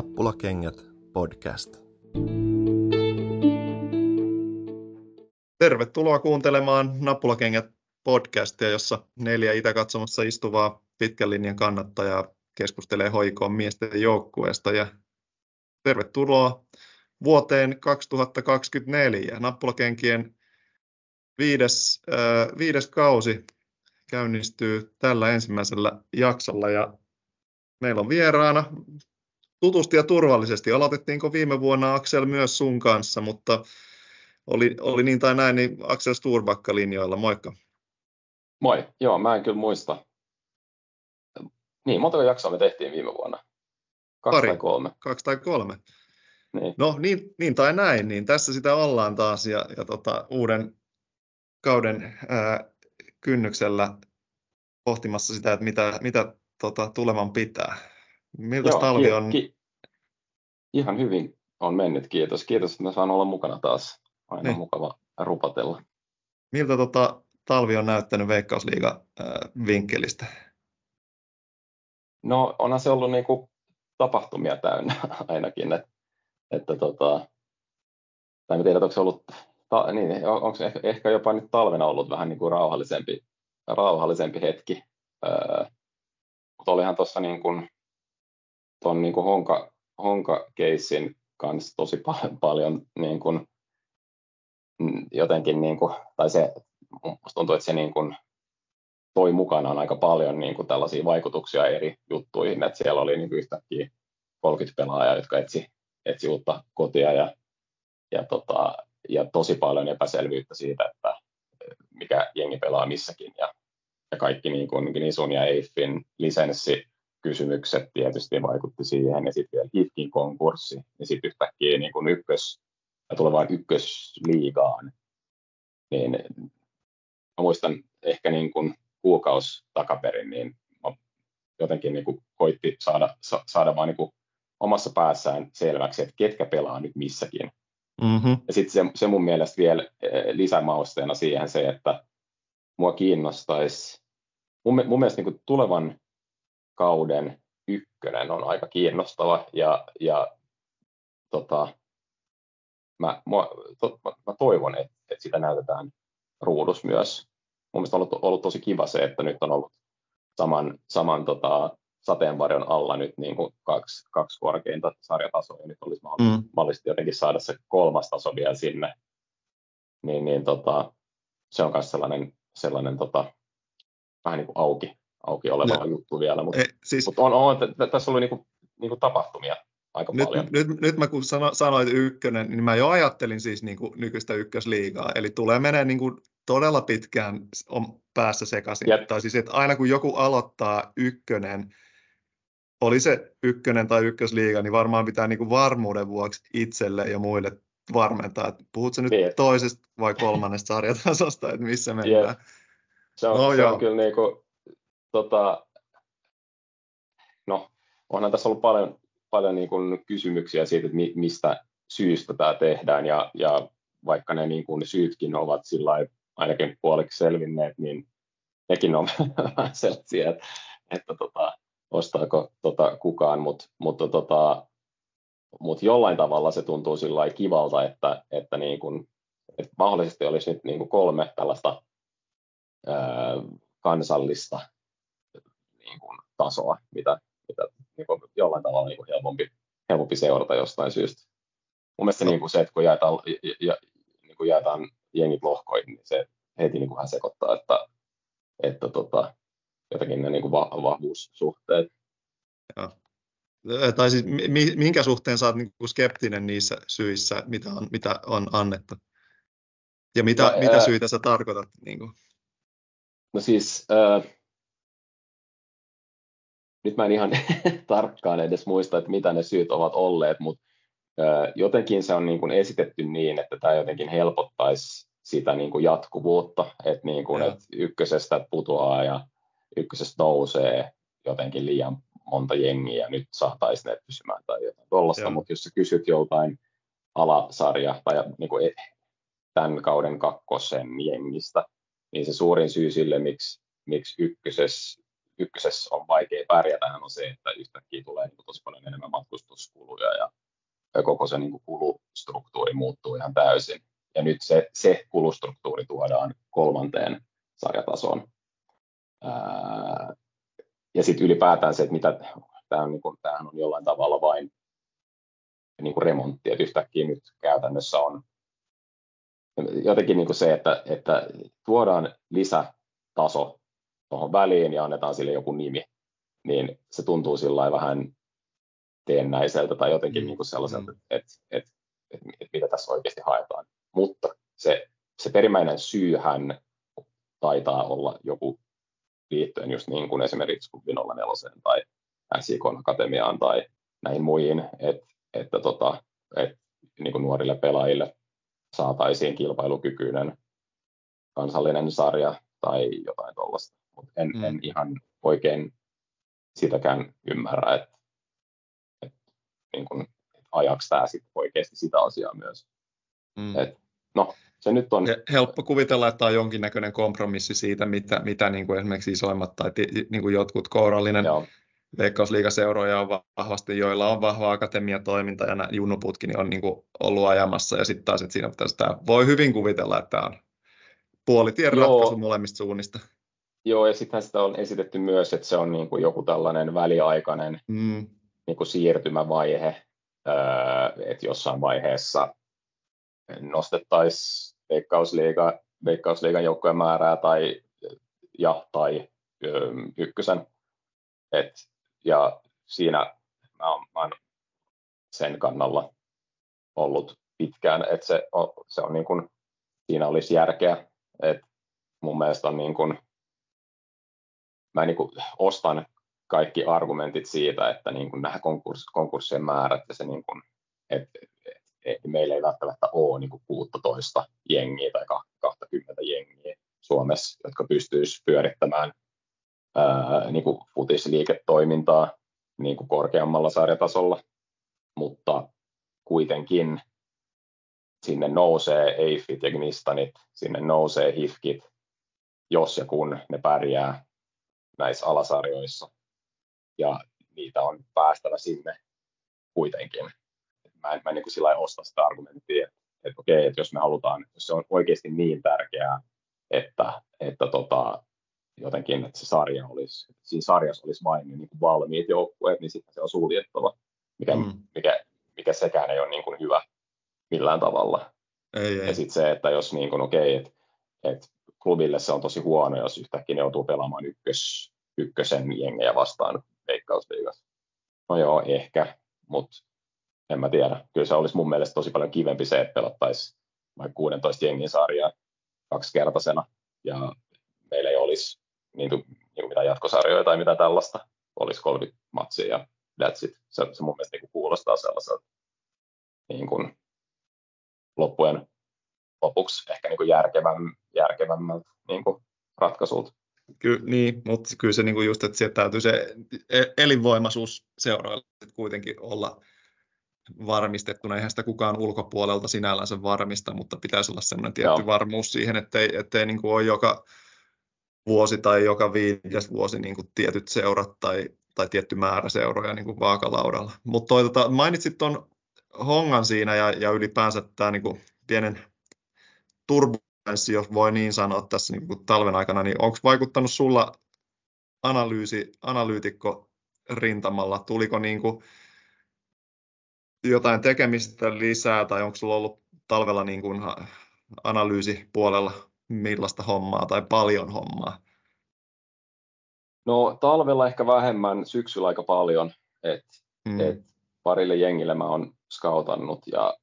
Nappulakengät podcast. Tervetuloa kuuntelemaan Nappulakengät podcastia, jossa neljä itäkatsomassa istuvaa pitkän linjan kannattajaa keskustelee hoikoon miesten joukkueesta. Ja tervetuloa vuoteen 2024. Nappulakenkien viides, äh, viides kausi käynnistyy tällä ensimmäisellä jaksolla ja meillä on vieraana tutusti ja turvallisesti. Aloitettiinko viime vuonna Aksel myös sun kanssa, mutta oli, oli niin tai näin, niin Aksel Sturbakka linjoilla. Moikka. Moi. Joo, mä en kyllä muista. Niin, montako jaksoa me tehtiin viime vuonna? Kaksi Pari. tai kolme? Kaksi tai kolme. Niin. No niin, niin tai näin, niin tässä sitä ollaan taas ja, ja tota, uuden kauden ää, kynnyksellä pohtimassa sitä, että mitä, mitä tota, tulevan pitää. Miltä talvi on? Ki- ihan hyvin on mennyt, kiitos. Kiitos, että mä saan olla mukana taas. Aina niin. mukava rupatella. Miltä tota, talvi on näyttänyt Veikkausliiga äh, vinkkelistä? No onhan se ollut niinku tapahtumia täynnä ainakin, että, että tota, tai en tiedä, onko se ollut, ta, niin, onko se ehkä, ehkä jopa nyt talvena ollut vähän niin kuin rauhallisempi, rauhallisempi hetki, öö, mutta olihan tuossa niin kuin, ton niin kuin Honka, Honka-keissin kanssa tosi paljon, paljon niin kuin, mm, jotenkin, niin kuin, tai se, tuntuu, että se niin kuin, toi mukanaan aika paljon niin kuin tällaisia vaikutuksia eri juttuihin, että siellä oli niin kuin yhtäkkiä 30 pelaajaa, jotka etsi, etsi uutta kotia ja, ja, tota, ja tosi paljon epäselvyyttä siitä, että mikä jengi pelaa missäkin ja, ja kaikki niin kuin Nisun ja Eiffin lisenssi kysymykset tietysti vaikutti siihen, ja sitten vielä HIFKin konkurssi, ja sitten yhtäkkiä niin kuin ykkös, ja tulevaan ykkösliigaan, niin mä muistan ehkä niin kuin kuukausi takaperin, niin mä jotenkin niin kuin koitti saada, sa, saada vaan niin kuin omassa päässään selväksi, että ketkä pelaa nyt missäkin. Mm-hmm. Ja sitten se, se mun mielestä vielä eh, lisämausteena siihen se, että mua kiinnostaisi, mun, mun mielestä niin kuin tulevan kauden ykkönen on aika kiinnostava ja, ja tota, mä, mä, to, mä, mä toivon, että, että sitä näytetään ruudus myös. Mun mielestä on ollut, ollut tosi kiva se, että nyt on ollut saman, saman tota, sateenvarjon alla nyt niin kuin kaksi, kaksi korkeinta sarjatasoa, ja nyt olisi mahdollista mm. jotenkin saada se kolmas taso vielä sinne. Niin, niin tota, se on myös sellainen, sellainen tota, vähän niin kuin auki, auki oleva no. juttu vielä, mutta, e, siis, mutta on, on, tässä oli niinku, niinku tapahtumia aika nyt, paljon. Nyt, nyt mä kun sano, sanoit ykkönen, niin mä jo ajattelin siis niinku nykyistä ykkösliigaa, eli tulee menee niinku todella pitkään on päässä sekaisin. Yep. Tai siis, että aina kun joku aloittaa ykkönen, oli se ykkönen tai ykkösliiga, niin varmaan pitää niinku varmuuden vuoksi itselle ja muille varmentaa, että puhutko nyt niin. toisesta vai kolmannesta sarjatasosta, että missä mennään. Yep. Se on, no, se on kyllä niinku, tota, no, onhan tässä ollut paljon, paljon niin kuin kysymyksiä siitä, että mi, mistä syystä tämä tehdään, ja, ja vaikka ne, niin kuin, ne syytkin ovat sillä ainakin puoliksi selvinneet, niin nekin on vähän sellaisia, että, että tota, ostaako tota kukaan, mutta, mutta, tota, mutta jollain tavalla se tuntuu sillä kivalta, että, että, niin kuin, että mahdollisesti olisi nyt niin kuin kolme tällaista ää, kansallista niin kuin, tasoa, mitä, mitä niin kuin, jollain tavalla niin kuin helpompi, helpompi seurata jostain syystä. Mun mielestä no. niin kuin se, että kun jaetaan, ja, ja, niin kuin jaetaan jengit lohkoihin, niin se heti niin kuin vähän sekoittaa, että, että tota, jotenkin ne niin kuin va- vahvuussuhteet. Joo. Tai siis minkä suhteen sä oot niin kuin skeptinen niissä syissä, mitä on, mitä on annettu? Ja mitä, no, mitä syitä sä tarkoitat? Niin kuin? No siis, äh, nyt mä en ihan tarkkaan edes muista, että mitä ne syyt ovat olleet, mutta jotenkin se on niin kuin esitetty niin, että tämä jotenkin helpottaisi sitä niin kuin jatkuvuutta, että, niin kuin, että ykkösestä putoaa ja ykkösestä nousee jotenkin liian monta jengiä ja nyt saataisiin ne pysymään tai jotain tuollaista, mutta jos sä kysyt joltain alasarja tai niin kuin e, tämän kauden kakkosen jengistä, niin se suurin syy sille, miksi, miksi ykkösessä ykkösessä on vaikea pärjätä, on se, että yhtäkkiä tulee niin tosi paljon enemmän matkustuskuluja ja, ja koko se niin kuin kulustruktuuri muuttuu ihan täysin. Ja nyt se, se kulustruktuuri tuodaan kolmanteen sarjatasoon. Ää, ja sitten ylipäätään se, että mitä, tämä on, niin kuin, tämähän on jollain tavalla vain niin kuin remontti, että yhtäkkiä nyt käytännössä on jotenkin niin kuin se, että, että tuodaan lisätaso tuohon väliin ja annetaan sille joku nimi, niin se tuntuu sillä vähän teennäiseltä tai jotenkin mm. niin kuin sellaiselta, että, että, että, että, että mitä tässä oikeasti haetaan. Mutta se, se perimmäinen syyhän taitaa olla joku liittyen just niin kuin esimerkiksi Vinolla nelosen tai SIK Akatemiaan tai näihin muihin, että, että, tota, että niin kuin nuorille pelaajille saataisiin kilpailukykyinen kansallinen sarja tai jotain tuollaista. Mutta en, mm. en ihan oikein sitäkään ymmärrä, että, että, niin kuin, että ajaks tämä sit oikeasti sitä asiaa myös. Mm. Et, no, se nyt on... Helppo kuvitella, että on jonkinnäköinen kompromissi siitä, mitä, mitä niin kuin esimerkiksi isoimmat tai niin kuin jotkut kourallinen Joo. veikkausliigaseuroja on vahvasti, joilla on vahva akatemiatoiminta ja nämä junnuputki niin on niin kuin ollut ajamassa ja sitten taas, että siinä pitäisi tämä, voi hyvin kuvitella, että tämä on puolitien ratkaisu molemmista suunnista. Joo, ja sittenhän sitä on esitetty myös, että se on niin kuin joku tällainen väliaikainen mm. niin kuin siirtymävaihe, että jossain vaiheessa nostettaisiin veikkausliiga, veikkausliigan joukkojen määrää tai, ja, tai ö, ykkösen. Et, ja siinä mä oon, mä oon sen kannalla ollut pitkään, että se on, se on niin kuin, siinä olisi järkeä. Et mun mielestä on niin kuin, mä niin kuin ostan kaikki argumentit siitä, että niin kuin nämä konkurss, konkurssien määrät ja se, niin kuin, että meillä ei välttämättä ole niin kuin 16 jengiä tai 20 jengiä Suomessa, jotka pystyisivät pyörittämään ää, niin kuin futisliiketoimintaa niin kuin korkeammalla sarjatasolla, mutta kuitenkin sinne nousee Eiffit ja Gnistanit, sinne nousee Hifkit, jos ja kun ne pärjää näissä alasarjoissa. Ja niitä on päästävä sinne kuitenkin mä en, mä en niin kuin sillä osta sitä argumenttia, että, että okei, että jos me halutaan, jos se on oikeasti niin tärkeää, että, että tota, jotenkin, että se sarja olisi, että siinä sarjassa olisi vain niin kuin valmiit joukkueet, niin sitten se on suljettava, mikä, mm. mikä, mikä sekään ei ole niin kuin hyvä millään tavalla. Ei, ei. Ja sitten se, että jos niin kuin, okei, että, että klubille se on tosi huono, jos yhtäkkiä ne joutuu pelaamaan ykkös, ykkösen jengejä vastaan veikkausliigassa. No joo, ehkä, mutta en mä tiedä. Kyllä se olisi mun mielestä tosi paljon kivempi se, että pelattaisiin vaikka 16 jengin sarjaa kaksikertaisena ja meillä ei olisi niin kuin, niin mitään jatkosarjoja tai mitä tällaista. Olisi 30 matsia ja that's it. Se, se mun mielestä niin kuin kuulostaa sellaiselta niin kuin loppujen lopuksi ehkä niin kuin järkeväm, järkevämmältä niin kuin ratkaisulta. Ky, niin, mutta kyllä se niin kuin just, että sieltä täytyy se e-, elinvoimaisuus seurailla kuitenkin olla varmistettuna. Eihän sitä kukaan ulkopuolelta sinällänsä varmista, mutta pitäisi olla sellainen tietty Joo. varmuus siihen, ettei, ettei niin kuin ole joka vuosi tai joka viides vuosi niin kuin tietyt seurat tai, tai tietty määrä seuroja niin kuin vaakalaudalla. Mutta tota, mainitsit tuon hongan siinä ja, ja ylipäänsä tämä niin pienen turbulenssi, jos voi niin sanoa tässä niin kuin talven aikana, niin onko vaikuttanut sulla analyysi, analyytikko rintamalla? Tuliko niin kuin jotain tekemistä lisää tai onko sulla ollut talvella niin kuin analyysipuolella millaista hommaa tai paljon hommaa? No talvella ehkä vähemmän, syksyllä aika paljon. Et, mm. et parille jengille mä oon skautannut ja,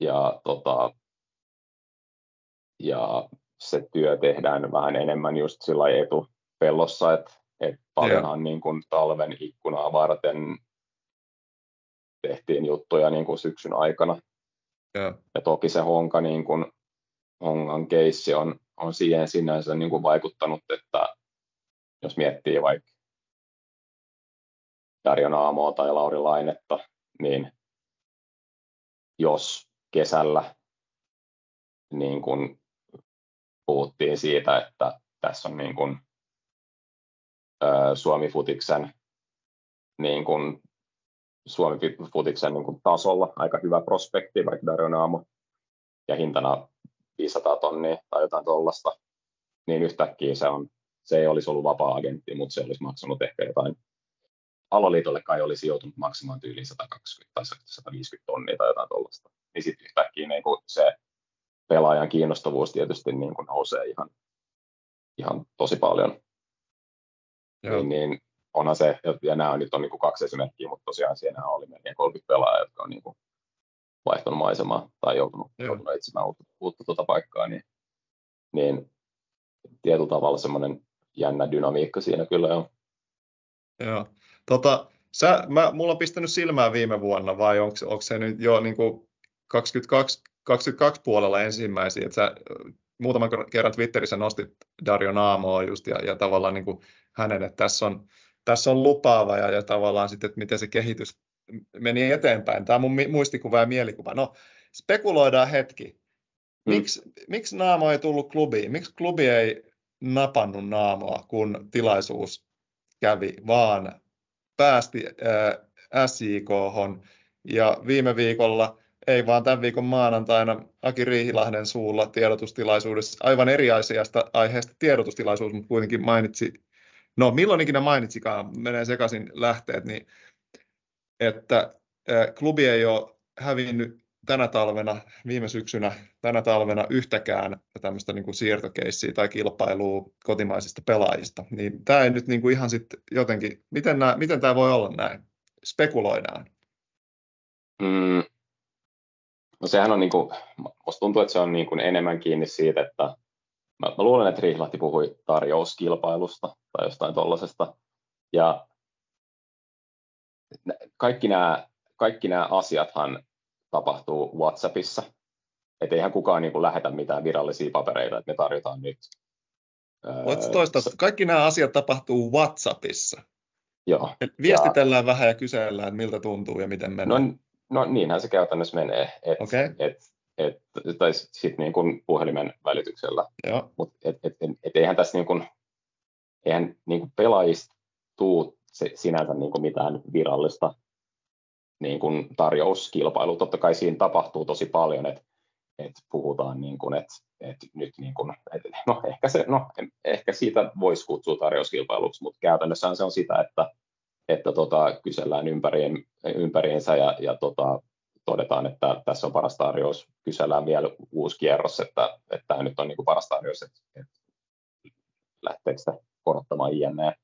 ja, tota, ja se työ tehdään vähän enemmän just sillä etupellossa, että et paljonhan niin kuin talven ikkunaa varten tehtiin juttuja niin kuin syksyn aikana. Ja, ja toki se Honka, niin kuin, Hongan keissi on, on siihen sinänsä niin kuin vaikuttanut, että jos miettii vaikka Darjo Naamoa tai Lauri Lainetta, niin jos kesällä niin kuin puhuttiin siitä, että tässä on niin kuin, Suomi Futiksen niin kuin Suomi Futiksen niin kuin tasolla aika hyvä prospekti, vaikka Dario Naamo, ja hintana 500 tonnia tai jotain tuollaista, niin yhtäkkiä se, on, se ei olisi ollut vapaa-agentti, mutta se olisi maksanut ehkä jotain aloliitolle kai olisi joutunut maksamaan tyyliin 120 tai 150 tonnia tai jotain tuollaista. Niin sitten yhtäkkiä niin se pelaajan kiinnostavuus tietysti niin kuin nousee ihan, ihan tosi paljon. Joo. Niin, niin onhan se, ja nämä nyt on niin kuin kaksi esimerkkiä, mutta tosiaan siinä oli melkein 30 pelaajaa, jotka on niin kuin vaihtanut maisemaa tai joutunut, joutunut etsimään uutta, uutta tuota paikkaa, niin, niin tietyllä tavalla semmoinen jännä dynamiikka siinä kyllä on. Joo. Tota, sä, mä, mulla on pistänyt silmää viime vuonna, vai onko, onko se nyt jo niin kuin 22, 22 puolella ensimmäisiä, että sä muutaman kerran Twitterissä nostit Dario Naamoa just ja, ja tavallaan niin kuin hänen, että tässä on, tässä on lupaava ja, ja tavallaan sitten, että miten se kehitys meni eteenpäin. Tämä on mun muistikuva ja mielikuva. No, spekuloidaan hetki. Miksi, mm. miksi Naamo ei tullut klubiin? Miksi klubi ei napannut Naamoa, kun tilaisuus kävi, vaan päästi äh, SJK ja viime viikolla, ei vaan tämän viikon maanantaina, Aki Riihilahden suulla tiedotustilaisuudessa, aivan eri asiasta aiheesta tiedotustilaisuus, mutta kuitenkin mainitsi, no milloin ikinä mainitsikaan, menee sekaisin lähteet, niin että klubi ei ole hävinnyt tänä talvena, viime syksynä, tänä talvena yhtäkään tämmöistä niin kuin siirtokeissiä tai kilpailua kotimaisista pelaajista. Niin tämä ei nyt niin kuin ihan sitten jotenkin, miten, nämä, miten tämä voi olla näin? Spekuloidaan. Mm. No sehän on niin kuin, musta tuntuu, että se on niin kuin enemmän kiinni siitä, että mä, mä luulen, että Riihlahti puhui tarjouskilpailusta tai jostain tuollaisesta. Ja kaikki nämä, kaikki nämä asiathan tapahtuu WhatsAppissa. Että eihän kukaan niin kuin lähetä mitään virallisia papereita, että me tarjotaan nyt. Voitko toistaa, kaikki nämä asiat tapahtuu WhatsAppissa? Joo. Et viestitellään ja... vähän ja kysellään, miltä tuntuu ja miten menee. No, no niinhän se käytännössä menee. Et, okay. et, et, tai sitten niin kuin puhelimen välityksellä. Mutta et, et, et, et eihän tässä niin kuin, eihän niin kuin pelaajista tuu se, sinänsä niin kuin mitään virallista niin kuin tarjouskilpailu. Totta kai siinä tapahtuu tosi paljon, että että puhutaan, niin kuin, että, että nyt niin kuin, että, no, ehkä, se, no, ehkä siitä voisi kutsua tarjouskilpailuksi, mutta käytännössä se on sitä, että, että tota, kysellään ympäriin, ympäriinsä ja, ja tota, todetaan, että tässä on paras tarjous, kysellään vielä uusi kierros, että, että tämä nyt on niin kuin paras tarjous, että, että lähteekö sitä korottamaan INE.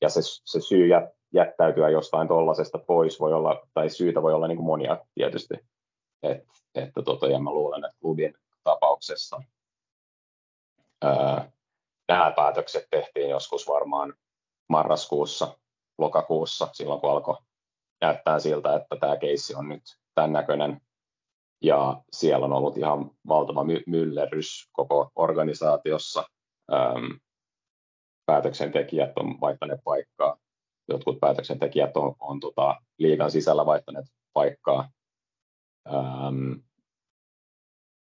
Ja se, se syy jättäytyä jostain tuollaisesta pois voi olla, tai syytä voi olla niin kuin monia tietysti. Et, että tota, ja mä luulen, että klubin tapauksessa ää, nämä päätökset tehtiin joskus varmaan marraskuussa, lokakuussa, silloin kun alkoi näyttää siltä, että tämä keissi on nyt tämän näköinen. Ja siellä on ollut ihan valtava my- myllerrys koko organisaatiossa. Ähm, päätöksentekijät on vaihtaneet paikkaa jotkut päätöksentekijät on, on tota, liigan sisällä vaihtaneet paikkaa. Ähm,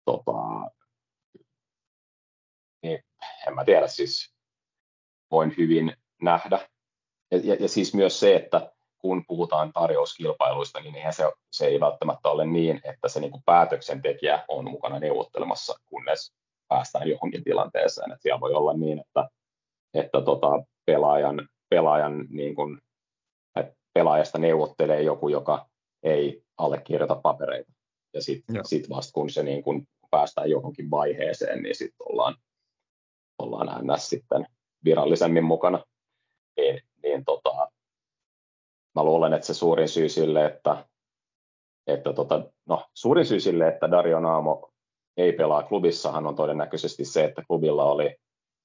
tota, niin, en mä tiedä, siis voin hyvin nähdä. Ja, ja, ja siis myös se, että kun puhutaan tarjouskilpailuista, niin eihän se, se ei välttämättä ole niin, että se niin kuin päätöksentekijä on mukana neuvottelemassa, kunnes päästään johonkin tilanteeseen. Että siellä voi olla niin, että, että tota, pelaajan pelaajan niin kuin, pelaajasta neuvottelee joku, joka ei allekirjoita papereita. Ja sitten sit vasta kun se niin kuin päästään johonkin vaiheeseen, niin sitten ollaan, ollaan NS sitten virallisemmin mukana. Niin, niin tota, mä luulen, että se suurin syy sille, että, että tota, no, suurin syy sille, että Dario Naamo ei pelaa klubissahan on todennäköisesti se, että klubilla oli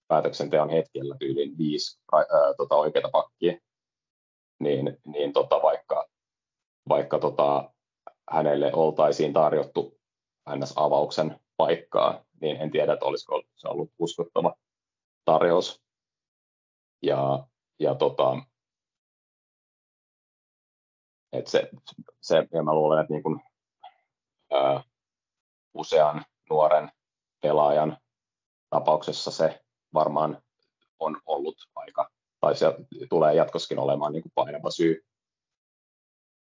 päätöksenteon hetkellä tyylin viisi ää, tota, oikeita pakkia, niin, niin tota, vaikka, vaikka tota, hänelle oltaisiin tarjottu NS-avauksen paikkaa, niin en tiedä, että olisiko se ollut uskottava tarjous. Ja, ja tota, et se, se, ja mä luulen, että niin kun, ää, usean nuoren pelaajan tapauksessa se varmaan on ollut aika tai se tulee jatkossakin olemaan niin painava syy.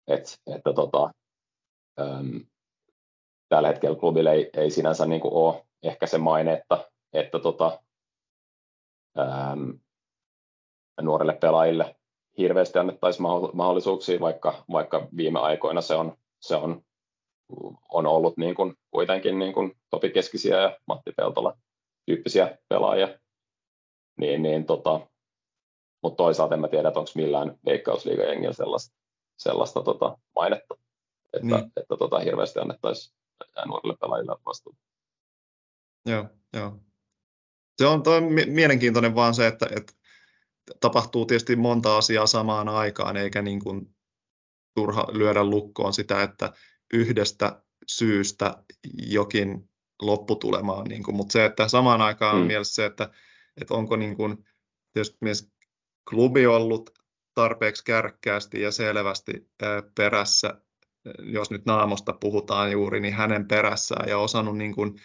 Et, että tota, äm, tällä hetkellä klubille ei, ei sinänsä niin ole ehkä se maine, että, että tota, nuorille pelaajille hirveästi annettaisiin mahdollisuuksia, vaikka, vaikka viime aikoina se on, se on, on ollut niin kuin, kuitenkin niin kuin Topi Keskisiä ja Matti Peltola tyyppisiä pelaajia. Niin, niin tota, mutta toisaalta en mä tiedä, että onko millään veikkausliigajengillä sellaista, sellaista tota, mainetta, että, niin. että tota, hirveästi annettaisiin nuorille pelaajille vastuuta. Joo, joo. Se on toi mielenkiintoinen vaan se, että, että tapahtuu tietysti monta asiaa samaan aikaan, eikä niin kuin turha lyödä lukkoon sitä, että yhdestä syystä jokin lopputulema on, niin kuin, mutta se, että samaan aikaan on mm. mielessä se, että, että onko niin kuin, tietysti myös klubi ollut tarpeeksi kärkkäästi ja selvästi perässä, jos nyt naamosta puhutaan juuri, niin hänen perässään ja osannut niin kuin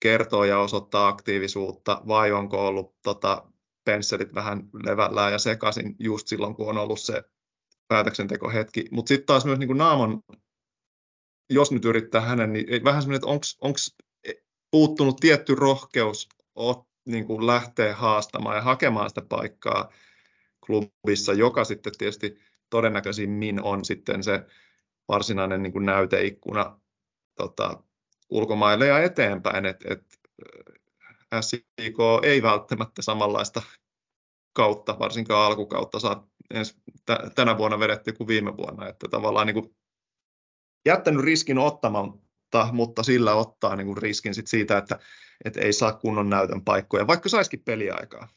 kertoa ja osoittaa aktiivisuutta, vai onko ollut tota, pensselit vähän levällään ja sekaisin just silloin, kun on ollut se päätöksentekohetki. Mutta sitten taas myös niin kuin Naamon, jos nyt yrittää hänen, niin vähän semmoinen, että onko puuttunut tietty rohkeus ot, niin kuin lähteä haastamaan ja hakemaan sitä paikkaa klubissa, joka sitten tietysti todennäköisimmin on sitten se varsinainen niin kuin näyteikkuna tota, ulkomaille ja eteenpäin, että et, SIK ei välttämättä samanlaista kautta, varsinkaan alkukautta, saa ensi, tänä vuonna vedetty kuin viime vuonna, että tavallaan niin kuin jättänyt riskin ottamatta, mutta sillä ottaa niin kuin riskin sit siitä, että, että ei saa kunnon näytön paikkoja, vaikka saisikin peliaikaa.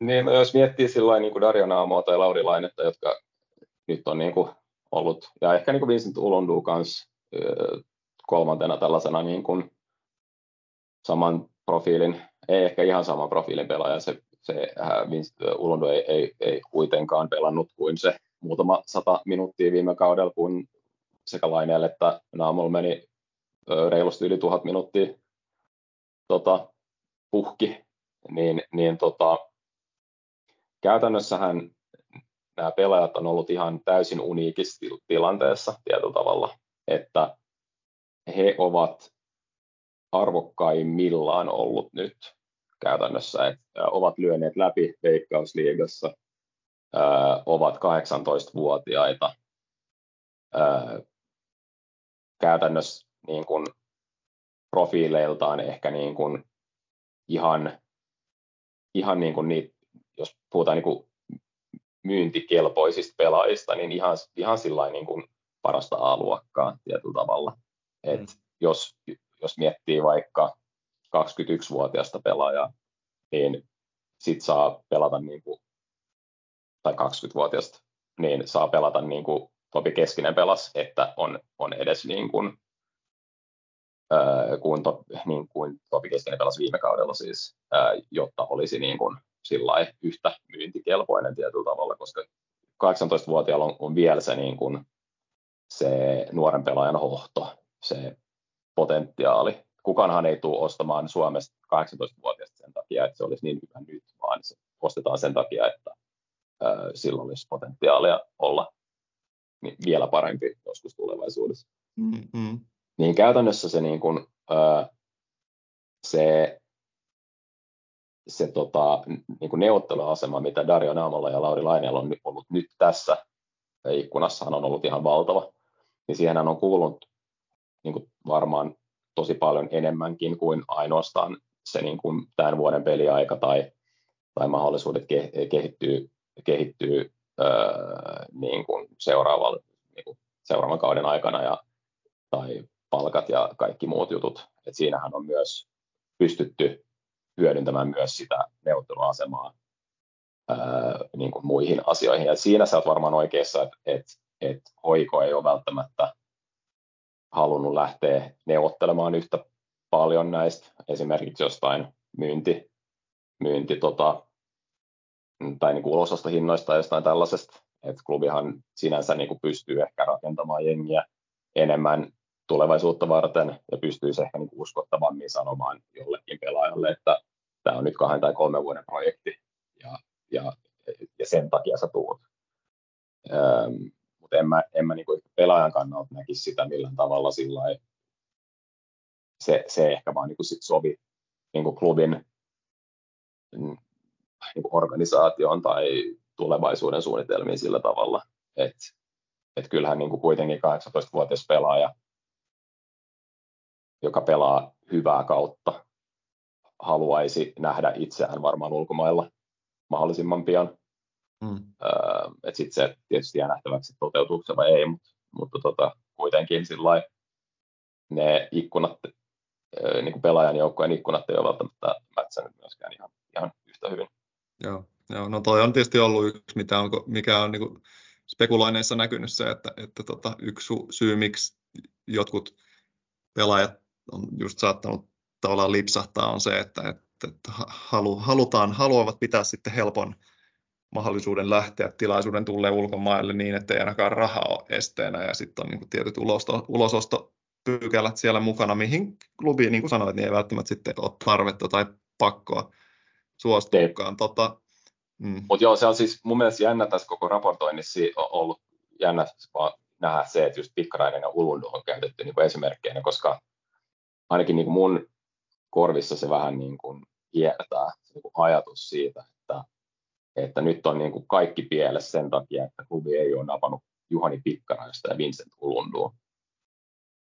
Niin, jos miettii sillä niin kuin Dario Naamoa tai Lauri Lainetta, jotka nyt on niin kuin ollut, ja ehkä niin kuin Vincent Ulondu kanssa kolmantena tällaisena niin kuin saman profiilin, ei ehkä ihan saman profiilin pelaaja, se, se Vincent Ulondu ei, ei, ei kuitenkaan pelannut kuin se muutama sata minuuttia viime kaudella, kun sekä Laineelle että Naamolla meni reilusti yli tuhat minuuttia tota, puhki, niin, niin tota, käytännössähän nämä pelaajat on ollut ihan täysin uniikissa tilanteessa tietyllä tavalla, että he ovat arvokkaimmillaan ollut nyt käytännössä, että ovat lyöneet läpi Veikkausliigassa, ovat 18-vuotiaita, käytännössä niin kuin profiileiltaan ehkä niin kuin ihan, ihan niin kuin niitä, jos puhutaan niin kuin myyntikelpoisista pelaajista, niin ihan, ihan sillä niin kuin parasta A-luokkaa tietyllä tavalla. Et mm. jos, jos miettii vaikka 21-vuotiaasta pelaajaa, niin sit saa pelata niin kuin, tai 20-vuotiaasta, niin saa pelata niin kuin Topi Keskinen pelas, että on, on edes niin kuin, ää, kuin, to, niin kuin Topi Keskinen pelasi viime kaudella siis, ää, jotta olisi niin kuin sillä yhtä myyntikelpoinen tietyllä tavalla, koska 18-vuotiaalla on, on vielä se, niin kuin, se nuoren pelaajan hohto, se potentiaali. Kukaanhan ei tule ostamaan Suomesta 18-vuotiaasta sen takia, että se olisi niin hyvä nyt, vaan se ostetaan sen takia, että silloin olisi potentiaalia olla niin vielä parempi joskus tulevaisuudessa. Mm-hmm. Niin käytännössä se, niin kuin, ää, se se tota, niin kuin neuvotteluasema, mitä Dario Naamolla ja Lauri Lainella on ollut nyt tässä ikkunassahan on ollut ihan valtava, niin siihen on kuulunut niin kuin varmaan tosi paljon enemmänkin kuin ainoastaan se niin kuin tämän vuoden peliaika tai, tai mahdollisuudet kehittyy, kehittyy öö, niin kuin seuraavalla, niin kuin seuraavan kauden aikana ja, tai palkat ja kaikki muut jutut. Et siinähän on myös pystytty hyödyntämään myös sitä neuvotteluasemaa ää, niin kuin muihin asioihin. Ja siinä sä oot varmaan oikeassa, että et, et hoiko ei ole välttämättä halunnut lähteä neuvottelemaan yhtä paljon näistä, esimerkiksi jostain myynti, myynti tota, tai niin kuin ulosostohinnoista tai jostain tällaisesta. Et klubihan sinänsä niin kuin pystyy ehkä rakentamaan jengiä enemmän tulevaisuutta varten ja pystyisi ehkä niin uskottavammin sanomaan jollekin pelaajalle, että tämä on nyt kahden tai kolmen vuoden projekti ja sen takia sä tuut. Ähm, mutta en mä, en mä niin kuin pelaajan kannalta näkisi sitä millään tavalla sillä se, se ehkä vaan niin kuin sit sovi niin kuin klubin mm, niin kuin organisaation tai tulevaisuuden suunnitelmiin sillä tavalla, että et kyllähän niin kuin kuitenkin 18-vuotias pelaaja, joka pelaa hyvää kautta, haluaisi nähdä itseään varmaan ulkomailla mahdollisimman pian. Mm. Öö, sitten se tietysti jää nähtäväksi, toteutuuko se vai ei, mutta, mutta tota, kuitenkin sillä ne ikkunat, öö, niin kuin pelaajan joukkojen ikkunat ei ole välttämättä mätsännyt myöskään ihan, ihan yhtä hyvin. Joo, joo, no toi on tietysti ollut yksi, mitä on, mikä on niin kuin spekuloineissa näkynyt se, että, että tota, yksi syy, miksi jotkut pelaajat on just saattanut tavallaan lipsahtaa, on se, että, että, että halu, halutaan, haluavat pitää sitten helpon mahdollisuuden lähteä tilaisuuden tulle ulkomaille niin, että ei ainakaan raha ole esteenä ja sitten on niin kuin tietyt ulosto, ulosostopykälät siellä mukana, mihin klubi, niin kuin sanoit, niin ei välttämättä sitten ole tarvetta tai pakkoa suostuukaan. Tota, mm. Mutta joo, se on siis mun mielestä jännä tässä koko raportoinnissa on ollut jännä vaan nähdä se, että just Pikkarainen ja Ulundu on käytetty niin esimerkkeinä, koska ainakin niin kuin mun korvissa se vähän niin kuin hiertää se niin kuin ajatus siitä, että että nyt on niin kuin kaikki pielessä sen takia, että klubi ei ole napannut Juhani Pikkaraista ja Vincent Ulundua.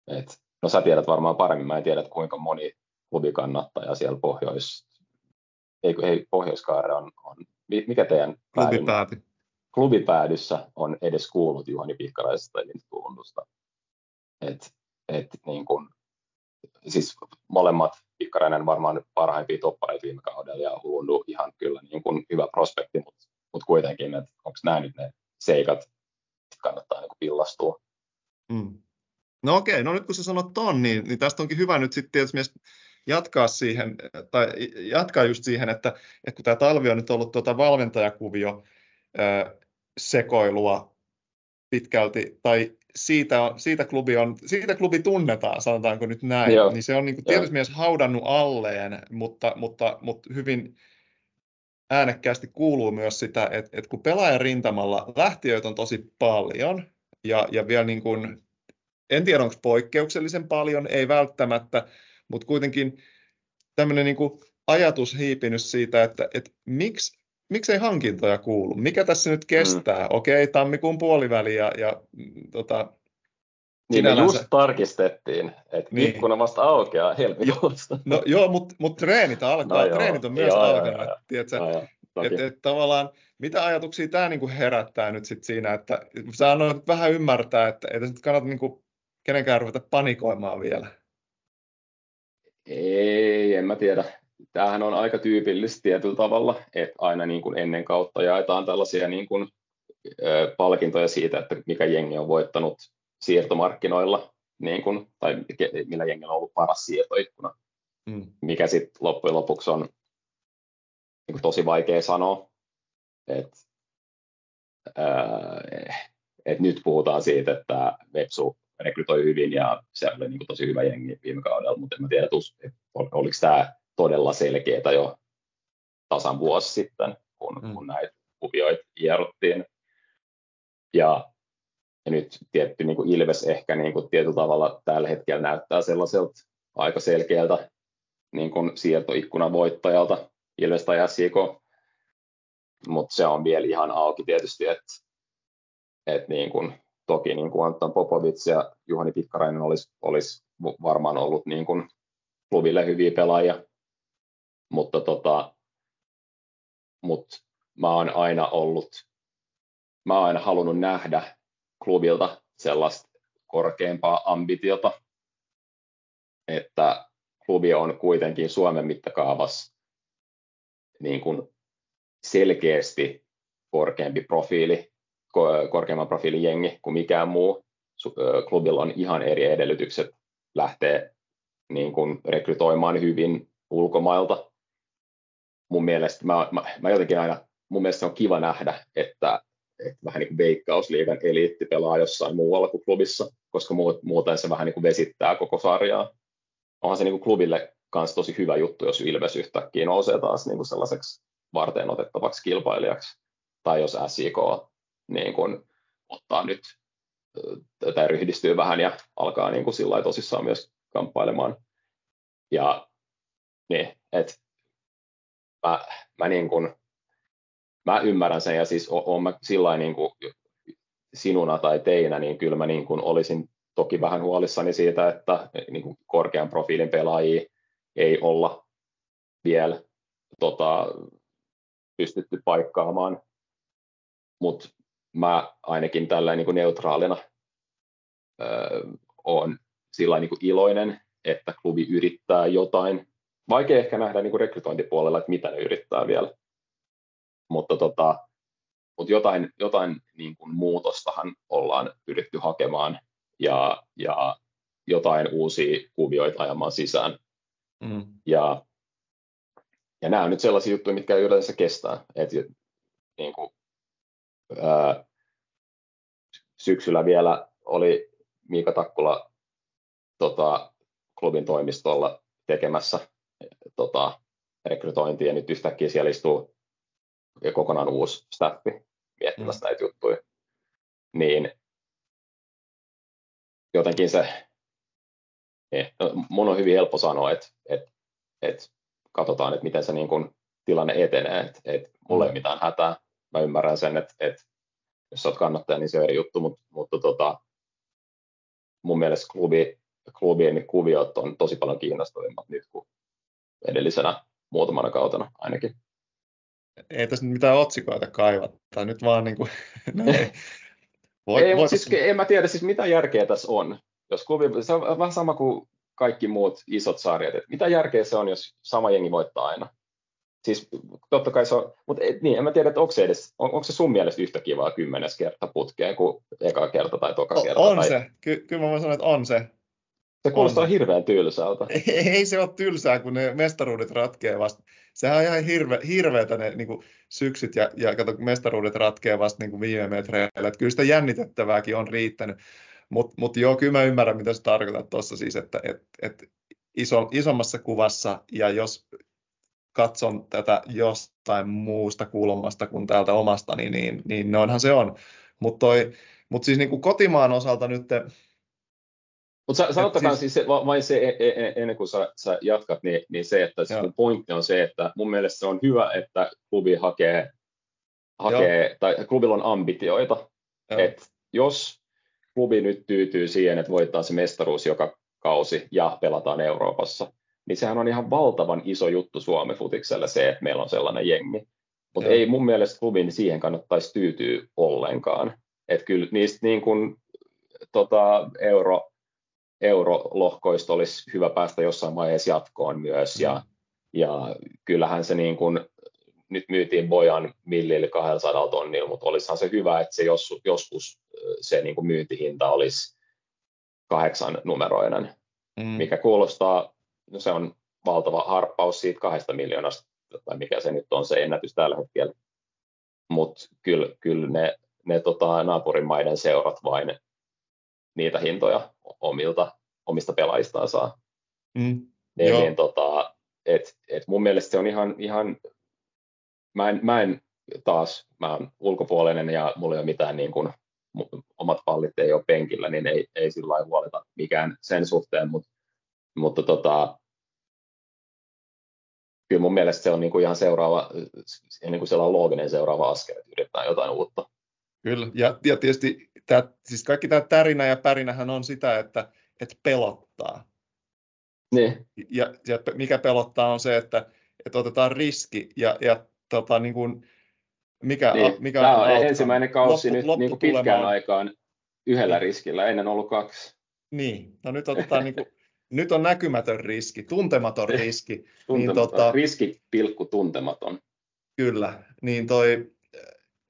Et, no sä tiedät varmaan paremmin, mä en tiedä, että kuinka moni klubikannattaja siellä Pohjois, ei, ei Pohjoiskaare on, on, mikä teidän klubipääty. klubipäädyssä on edes kuullut Juhani Pikkaraisesta ja Vincent Ulundusta. Et, et niin kuin, siis molemmat Pikkarainen varmaan parhaimpia toppareita viime kaudella ja Hulundu ihan kyllä niin kuin hyvä prospekti, mutta, mutta kuitenkin, että onko nämä nyt ne seikat, kannattaa niin kuin pillastua. Mm. No okei, no nyt kun sä sanot ton, niin, niin tästä onkin hyvä nyt sitten tietysti jatkaa siihen, tai jatkaa just siihen, että, että kun tämä talvi on nyt ollut tuota valmentajakuvio sekoilua pitkälti, tai siitä, siitä, klubi on, siitä klubi tunnetaan, sanotaanko nyt näin, Joo. niin se on niin kuin tietysti myös haudannut alleen, mutta, mutta, mutta hyvin äänekkäästi kuuluu myös sitä, että, että kun pelaajan rintamalla lähtiöitä on tosi paljon, ja, ja vielä niin kuin, en tiedä onko poikkeuksellisen paljon, ei välttämättä, mutta kuitenkin tämmöinen niin kuin ajatus hiipinyt siitä, että, että miksi miksei hankintoja kuulu? Mikä tässä nyt kestää? Mm. Okei, tammikuun puoliväli ja, ja mm, tota, niin me just tarkistettiin, että niin. ikkuna vasta aukeaa helmikuussa. No joo, mutta mut treenit alkaa, no, treenit on myös joo, alkanut. Joo, tiedätkö, joo, joo, et, et, tavallaan, mitä ajatuksia tämä niinku herättää nyt sit siinä, että sä annoit vähän ymmärtää, että ei tässä kannata niinku kenenkään ruveta panikoimaan vielä. Ei, en mä tiedä tämähän on aika tyypillistä tietyllä tavalla, että aina niin kuin ennen kautta jaetaan tällaisia niin kuin, ö, palkintoja siitä, että mikä jengi on voittanut siirtomarkkinoilla, niin kuin, tai millä jengillä on ollut paras siirtoikkuna, mm. mikä sitten loppujen lopuksi on niin kuin tosi vaikea sanoa, että et nyt puhutaan siitä, että Vepsu rekrytoi hyvin ja se oli niin kuin tosi hyvä jengi viime kaudella, mutta en mä tiedä, että oliko tämä todella selkeää jo tasan vuosi sitten, kun, mm. kun näitä kuvioita hierottiin. Ja, ja nyt tietty niin kuin Ilves ehkä niin kuin tietyllä tavalla tällä hetkellä näyttää sellaiselta aika selkeältä niin kuin siirtoikkunan voittajalta Ilves tai SIK, mutta se on vielä ihan auki tietysti, että, että niin kuin, toki niin kuin Anton Popovic ja Juhani Pikkarainen olisi, olisi varmaan ollut niin kuin klubille hyviä pelaajia, mutta tota, mut mä oon aina ollut, mä oon aina halunnut nähdä klubilta sellaista korkeampaa ambitiota, että klubi on kuitenkin Suomen mittakaavassa niin kuin selkeästi korkeampi profiili, korkeamman profiilin jengi kuin mikään muu. Klubilla on ihan eri edellytykset lähteä niin kuin rekrytoimaan hyvin ulkomailta mun mielestä, mä, mä, mä jotenkin aina, mun mielestä on kiva nähdä, että, että vähän niin kuin veikkausliigan eliitti pelaa jossain muualla kuin klubissa, koska muuten se vähän niin kuin vesittää koko sarjaa. Onhan se niin kuin klubille kanssa tosi hyvä juttu, jos Ilves yhtäkkiä nousee taas niin kuin sellaiseksi varten otettavaksi kilpailijaksi. tai jos SIK niin kuin, ottaa nyt tai ryhdistyy vähän ja alkaa niin kuin sillä tosissaan myös kamppailemaan. Ja niin, että mä, mä, niin kuin, mä ymmärrän sen ja siis on mä sillä niin kuin sinuna tai teinä, niin kyllä mä niin kuin olisin toki vähän huolissani siitä, että niin kuin korkean profiilin pelaajia ei olla vielä tota, pystytty paikkaamaan, mutta mä ainakin tällä niin kuin neutraalina öö, on sillä niin kuin iloinen, että klubi yrittää jotain. Vaikea ehkä nähdä niin kuin rekrytointipuolella, että mitä ne yrittää vielä. Mutta, tota, mutta jotain, jotain niin kuin muutostahan ollaan pyritty hakemaan ja, ja jotain uusia kuvioita ajamaan sisään. Mm. Ja, ja nämä on nyt sellaisia juttuja, mitkä yleensä kestää. Et, niin kuin, ää, syksyllä vielä oli Miika Takkula tota, klubin toimistolla tekemässä tota, rekrytointia, ja nyt yhtäkkiä siellä istuu kokonaan uusi staffi miettimässä mm. näitä juttuja. Niin jotenkin se, eh, no, mun on hyvin helppo sanoa, että, että, että katsotaan, että miten se niin kuin tilanne etenee, että, että mulla ei ole mm. mitään hätää, mä ymmärrän sen, että, että jos olet kannattaja, niin se on eri juttu, mutta, mutta tota, mun mielestä klubi, klubien kuviot on tosi paljon kiinnostavimmat nyt kuin edellisenä muutamana kautena ainakin. Ei tässä nyt mitään otsikoita kaivata, nyt vaan niin kuin, no ei. Voi, ei, siis, en mä tiedä siis mitä järkeä tässä on. Jos klubi, se on vähän sama kuin kaikki muut isot sarjat, että mitä järkeä se on, jos sama jengi voittaa aina. Siis totta kai se on, mutta et, niin, en mä tiedä, että onko se, edes, on, onko se sun mielestä yhtä kivaa kymmenes kerta putkeen kuin eka kerta tai toka kerta? On tai... se, Ky- kyllä mä voin sanoa, että on se. Se kuulostaa on. hirveän tylsältä. Ei, ei se ole tylsää, kun ne mestaruudet ratkee vasta. Sehän on ihan hirve, hirveätä ne niin kuin syksyt ja, ja kato, mestaruudet ratkee vasta niin kuin viime metreillä. Että kyllä sitä jännitettävääkin on riittänyt. Mutta mut joo, kyllä mä ymmärrän, mitä sä tarkoitat tuossa siis, että et, et iso, isommassa kuvassa ja jos katson tätä jostain muusta kulmasta kuin täältä omasta, niin, niin, niin noinhan se on. Mutta mut siis niin kuin kotimaan osalta nyt... Mutta sanottakaan siis, siis vain se, e, e, e, ennen kuin sä, sä jatkat, niin, niin se, että siis mun pointti on se, että mun mielestä se on hyvä, että klubi hakee, hakee tai klubilla on ambitioita. että jos klubi nyt tyytyy siihen, että voittaa se mestaruus joka kausi ja pelataan Euroopassa, niin sehän on ihan valtavan iso juttu Suomen futikselle se, että meillä on sellainen jengi. Mutta ei mun mielestä klubin siihen kannattaisi tyytyä ollenkaan. Että kyllä niistä niin kuin, tota, euro, eurolohkoista olisi hyvä päästä jossain vaiheessa jatkoon myös. Ja, ja kyllähän se niin kuin, nyt myytiin Bojan millille 200 tonnilla, mutta olisihan se hyvä, että se jos, joskus se niin kuin myyntihinta olisi kahdeksan numeroinen, mm. mikä kuulostaa no se on valtava harppaus siitä kahdesta miljoonasta, tai mikä se nyt on se ennätys tällä hetkellä. Mutta kyllä, kyllä ne, ne tota, naapurimaiden seurat vain niitä hintoja omilta, omista pelaajistaan saa. Mm, niin, niin, tota, et, et mun mielestä se on ihan, ihan mä, en, mä en taas, mä oon ulkopuolinen ja mulla ei ole mitään niin kuin, omat pallit ei ole penkillä, niin ei, ei sillä lailla huoleta mikään sen suhteen, mutta, mutta tota, kyllä mun mielestä se on niin kuin ihan seuraava, niin kuin sellainen looginen seuraava askel, että yritetään jotain uutta. Kyllä, ja, ja tietysti tämä, siis kaikki tämä tärinä ja pärinähän on sitä, että, että pelottaa. Niin. Ja, ja mikä pelottaa on se, että, että otetaan riski ja, ja tota, niin kuin, mikä, niin. mikä Tämä on outcome? ensimmäinen kausi loppu, nyt loppu niin kuin pitkään aikaan yhdellä niin. riskillä, ennen ollut kaksi. Niin, no nyt otetaan niin kuin, nyt on näkymätön riski, tuntematon riski. Niin tuntematon, niin tota, riski, pilkku, tuntematon. Kyllä, niin toi,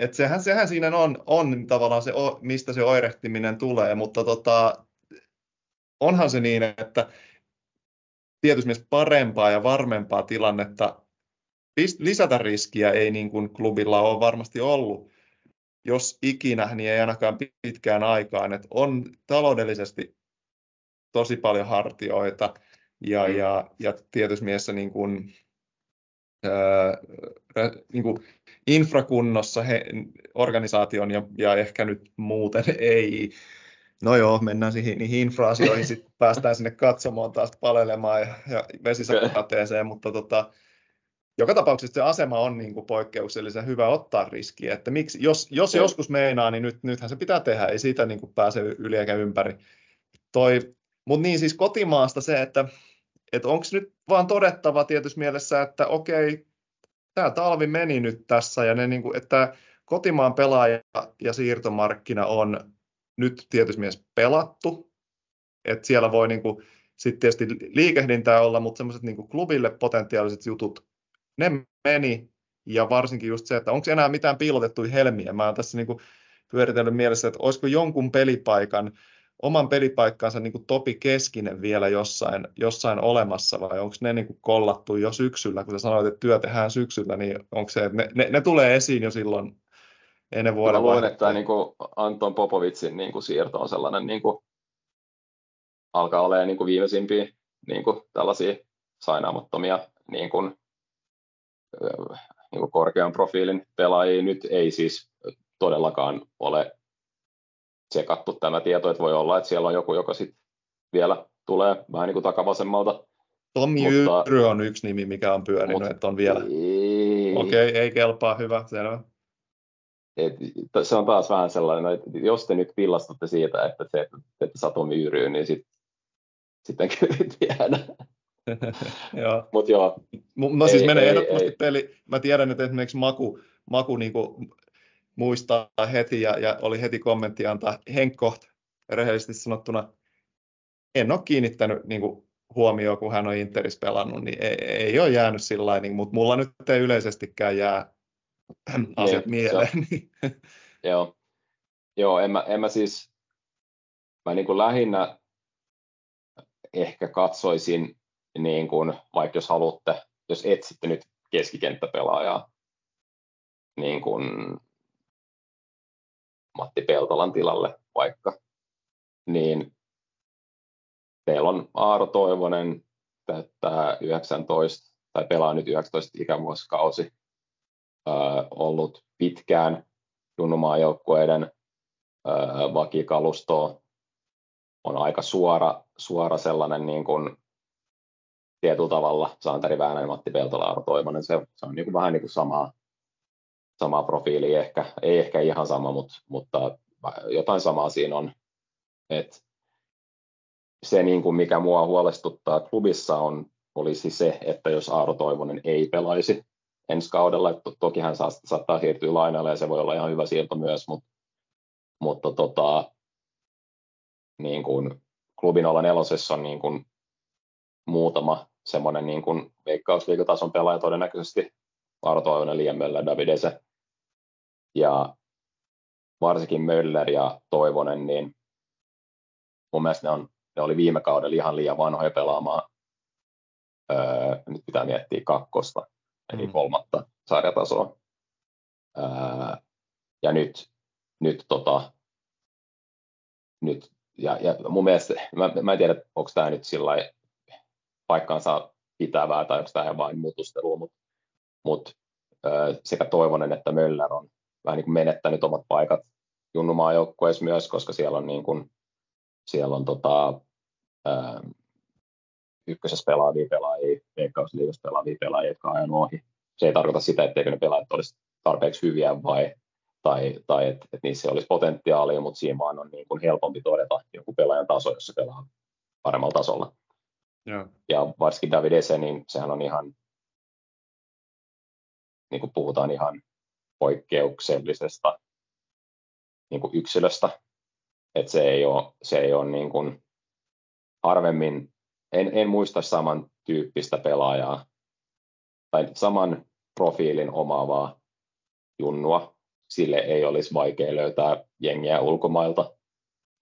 et sehän, sehän siinä on, on tavallaan se, mistä se oirehtiminen tulee, mutta tota, onhan se niin, että tietysti myös parempaa ja varmempaa tilannetta lisätä riskiä ei niin kuin klubilla ole varmasti ollut, jos ikinä, niin ei ainakaan pitkään aikaan. Että on taloudellisesti tosi paljon hartioita ja, mm. ja, ja tietysti mielessä niin kuin, ää, niin kuin infrakunnossa he, organisaation ja, ja ehkä nyt muuten ei. No joo, mennään siihen, niihin infra-asioihin, sitten päästään sinne katsomaan taas palelemaan ja, ja vesisakokateeseen, mutta tota, joka tapauksessa se asema on niin kuin poikkeuksellisen hyvä ottaa riskiä, että miksi, jos, jos joskus meinaa, niin nyt, nythän se pitää tehdä, ei siitä niin kuin pääse yli eikä ympäri. Toi, mutta niin siis kotimaasta se, että, että onko nyt vaan todettava tietysti mielessä, että okei, tämä talvi meni nyt tässä ja ne, niin kuin, että kotimaan pelaaja ja siirtomarkkina on nyt tietysti mielessä pelattu, että siellä voi niin kuin, sitten tietysti liikehdintää olla, mutta semmoiset niin klubille potentiaaliset jutut, ne meni, ja varsinkin just se, että onko enää mitään piilotettuja helmiä. Mä oon tässä niin kuin pyöritellyt mielessä, että olisiko jonkun pelipaikan, oman pelipaikkaansa niin kuin Topi Keskinen vielä jossain, jossain olemassa, vai onko ne niin kuin kollattu jo syksyllä, kun sä sanoit, että työ tehdään syksyllä, niin onko se, että ne, ne, ne tulee esiin jo silloin ennen vuoden Mä luulen, että niin kuin Anton Popovitsin niin kuin siirto on sellainen, niin kuin, alkaa olemaan niin kuin viimeisimpiä niin kuin tällaisia sainaamattomia niin kuin, niin kuin korkean profiilin pelaajia. Nyt ei siis todellakaan ole tsekattu tämä tieto, että voi olla, että siellä on joku, joka sitten vielä tulee vähän niin kuin takavasemmalta. Tommi mutta, on yksi nimi, mikä on pyörinyt, mutta, että on vielä. Okei, okay, ei kelpaa, hyvä, selvä. Et, se on taas vähän sellainen, että jos te nyt pillastutte siitä, että se, että Satu myyryy, niin sit, sitten kyllä tiedä. joo. Mut joo. No siis menee ehdottomasti ei. peli. Mä tiedän, että esimerkiksi Maku, Maku niinku muistaa heti ja, ja, oli heti kommentti antaa Henkkoht rehellisesti sanottuna. En ole kiinnittänyt niinku, huomioon, kun hän on Interis pelannut, niin ei, ei ole jäänyt sillä niin, mutta mulla nyt ei yleisestikään jää asiat niin, mieleen. Se, joo, joo en, mä, en mä siis, mä niin kuin lähinnä ehkä katsoisin, niin kuin, vaikka jos haluatte, jos etsitte nyt keskikenttäpelaajaa, niin kuin Matti Peltolan tilalle vaikka, niin teillä on Aaro Toivonen täyttää 19 tai pelaa nyt 19 ikävuosikausi ollut pitkään junnumaajoukkueiden vakikalustoa. On aika suora, suora sellainen niin kuin tietyllä tavalla Santeri Väänänen, Matti Peltola, Aaro Toivonen, se, se on niin kuin vähän niin kuin samaa, samaa profiili ehkä, ei ehkä ihan sama, mutta, mutta jotain samaa siinä on. Et se, niin kuin mikä mua huolestuttaa klubissa on, olisi se, että jos Aaro Toivonen ei pelaisi ensi kaudella. Että toki hän saa, saattaa siirtyä lainalle ja se voi olla ihan hyvä siirto myös, mutta, mutta tota, niin kuin klubin olla nelosessa on niin kuin muutama semmoinen niin kuin veikkausliikatason pelaaja todennäköisesti Arto Toivonen, Liian Möller, Davidese ja varsinkin Möller ja Toivonen, niin mun mielestä ne, on, ne oli viime kaudella ihan liian vanhoja pelaamaan. Öö, nyt pitää miettiä kakkosta eli mm. kolmatta sarjatasoa. Ää, ja nyt, nyt, tota, nyt ja, ja mun mielestä, mä, mä en tiedä, onko tämä nyt sillä paikkaansa pitävää tai onko tämä vain mutustelua, mutta mut, sekä Toivonen että Möller on vähän niin kuin menettänyt omat paikat junnumaajoukkueessa myös, koska siellä on, niin kuin, siellä on tota, ää, ykkösessä pelaavia pelaajia, veikkausliigassa pelaavia pelaajia, jotka on ajan ohi. Se ei tarkoita sitä, etteikö ne pelaajat olisi tarpeeksi hyviä vai, tai, tai että et niissä olisi potentiaalia, mutta siinä vaan on niin kuin helpompi todeta joku pelaajan taso, jos se pelaa paremmalla tasolla. Ja, ja varsinkin David Ese, niin sehän on ihan, niin kuin puhutaan ihan poikkeuksellisesta niin kuin yksilöstä, että se ei ole, se ei ole niin kuin harvemmin en, en muista samantyyppistä pelaajaa tai saman profiilin omaavaa junnua. Sille ei olisi vaikea löytää jengiä ulkomailta.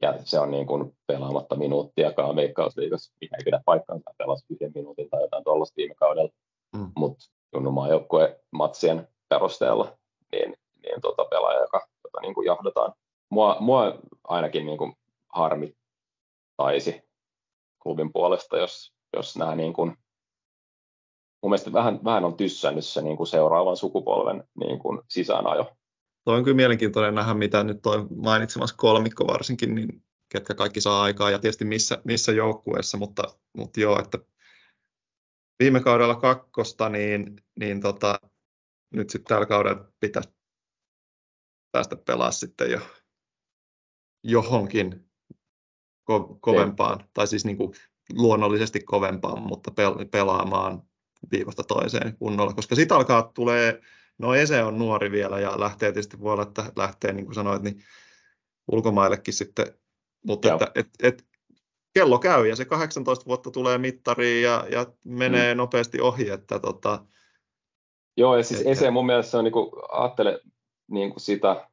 Ja se on niin kuin pelaamatta minuuttiakaan veikkausliigassa, mikä ei pidä paikkaansa, pelasi yhden minuutin tai jotain tuollaista viime kaudella. Mm. Mutta junnumaajoukkueen matsien perusteella, niin, niin tota pelaaja, joka jota niin kuin johdataan. Mua, mua ainakin niin kuin harmittaisi klubin puolesta, jos, jos nämä niin kuin mun mielestä vähän, vähän on tyssännyt se niin kuin seuraavan sukupolven niin kuin sisäänajo. Tuo on kyllä mielenkiintoinen nähdä, mitä nyt toi mainitsemassa kolmikko varsinkin, niin ketkä kaikki saa aikaa ja tietysti missä, missä joukkueessa, mutta, mutta joo, että viime kaudella kakkosta, niin, niin tota, nyt sitten tällä kaudella pitäisi päästä pelaamaan sitten jo johonkin ko- kovempaan, tai siis niin kuin luonnollisesti kovempaan, mutta pel- pelaamaan viikosta toiseen kunnolla, koska sitten alkaa tulee, no Ese on nuori vielä ja lähtee tietysti voi olla, että lähtee niin kuin sanoit, niin ulkomaillekin sitten, mutta että, et, et, kello käy ja se 18 vuotta tulee mittariin ja, ja menee mm. nopeasti ohi, että tota, Joo, ja siis Ese mun mielestä se on, niin kuin, ajattele niin kuin sitä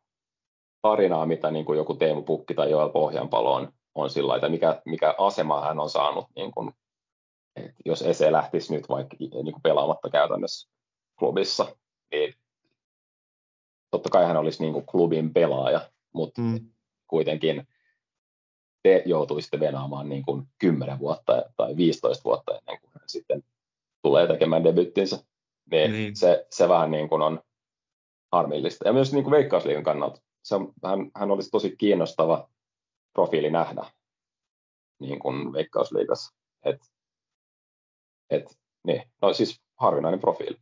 tarinaa, mitä niin kuin joku Teemu Pukki tai Joel Pohjanpalo on, on sillä lailla, mikä, mikä asema hän on saanut, niin kuin, että jos Ese lähtisi nyt vaikka niin kuin pelaamatta käytännössä klubissa, niin totta kai hän olisi niin kuin klubin pelaaja, mutta mm. kuitenkin te joutuisitte venaamaan niin kuin 10 vuotta tai 15 vuotta ennen kuin hän sitten tulee tekemään debyttinsä. Niin, niin. Se, se vähän niin kuin on harmillista. Ja myös niin kuin veikkausliikan kannalta. Se on, hän, hän olisi tosi kiinnostava profiili nähdä niin kuin veikkausliigassa. Et, et, niin. No siis harvinainen profiili.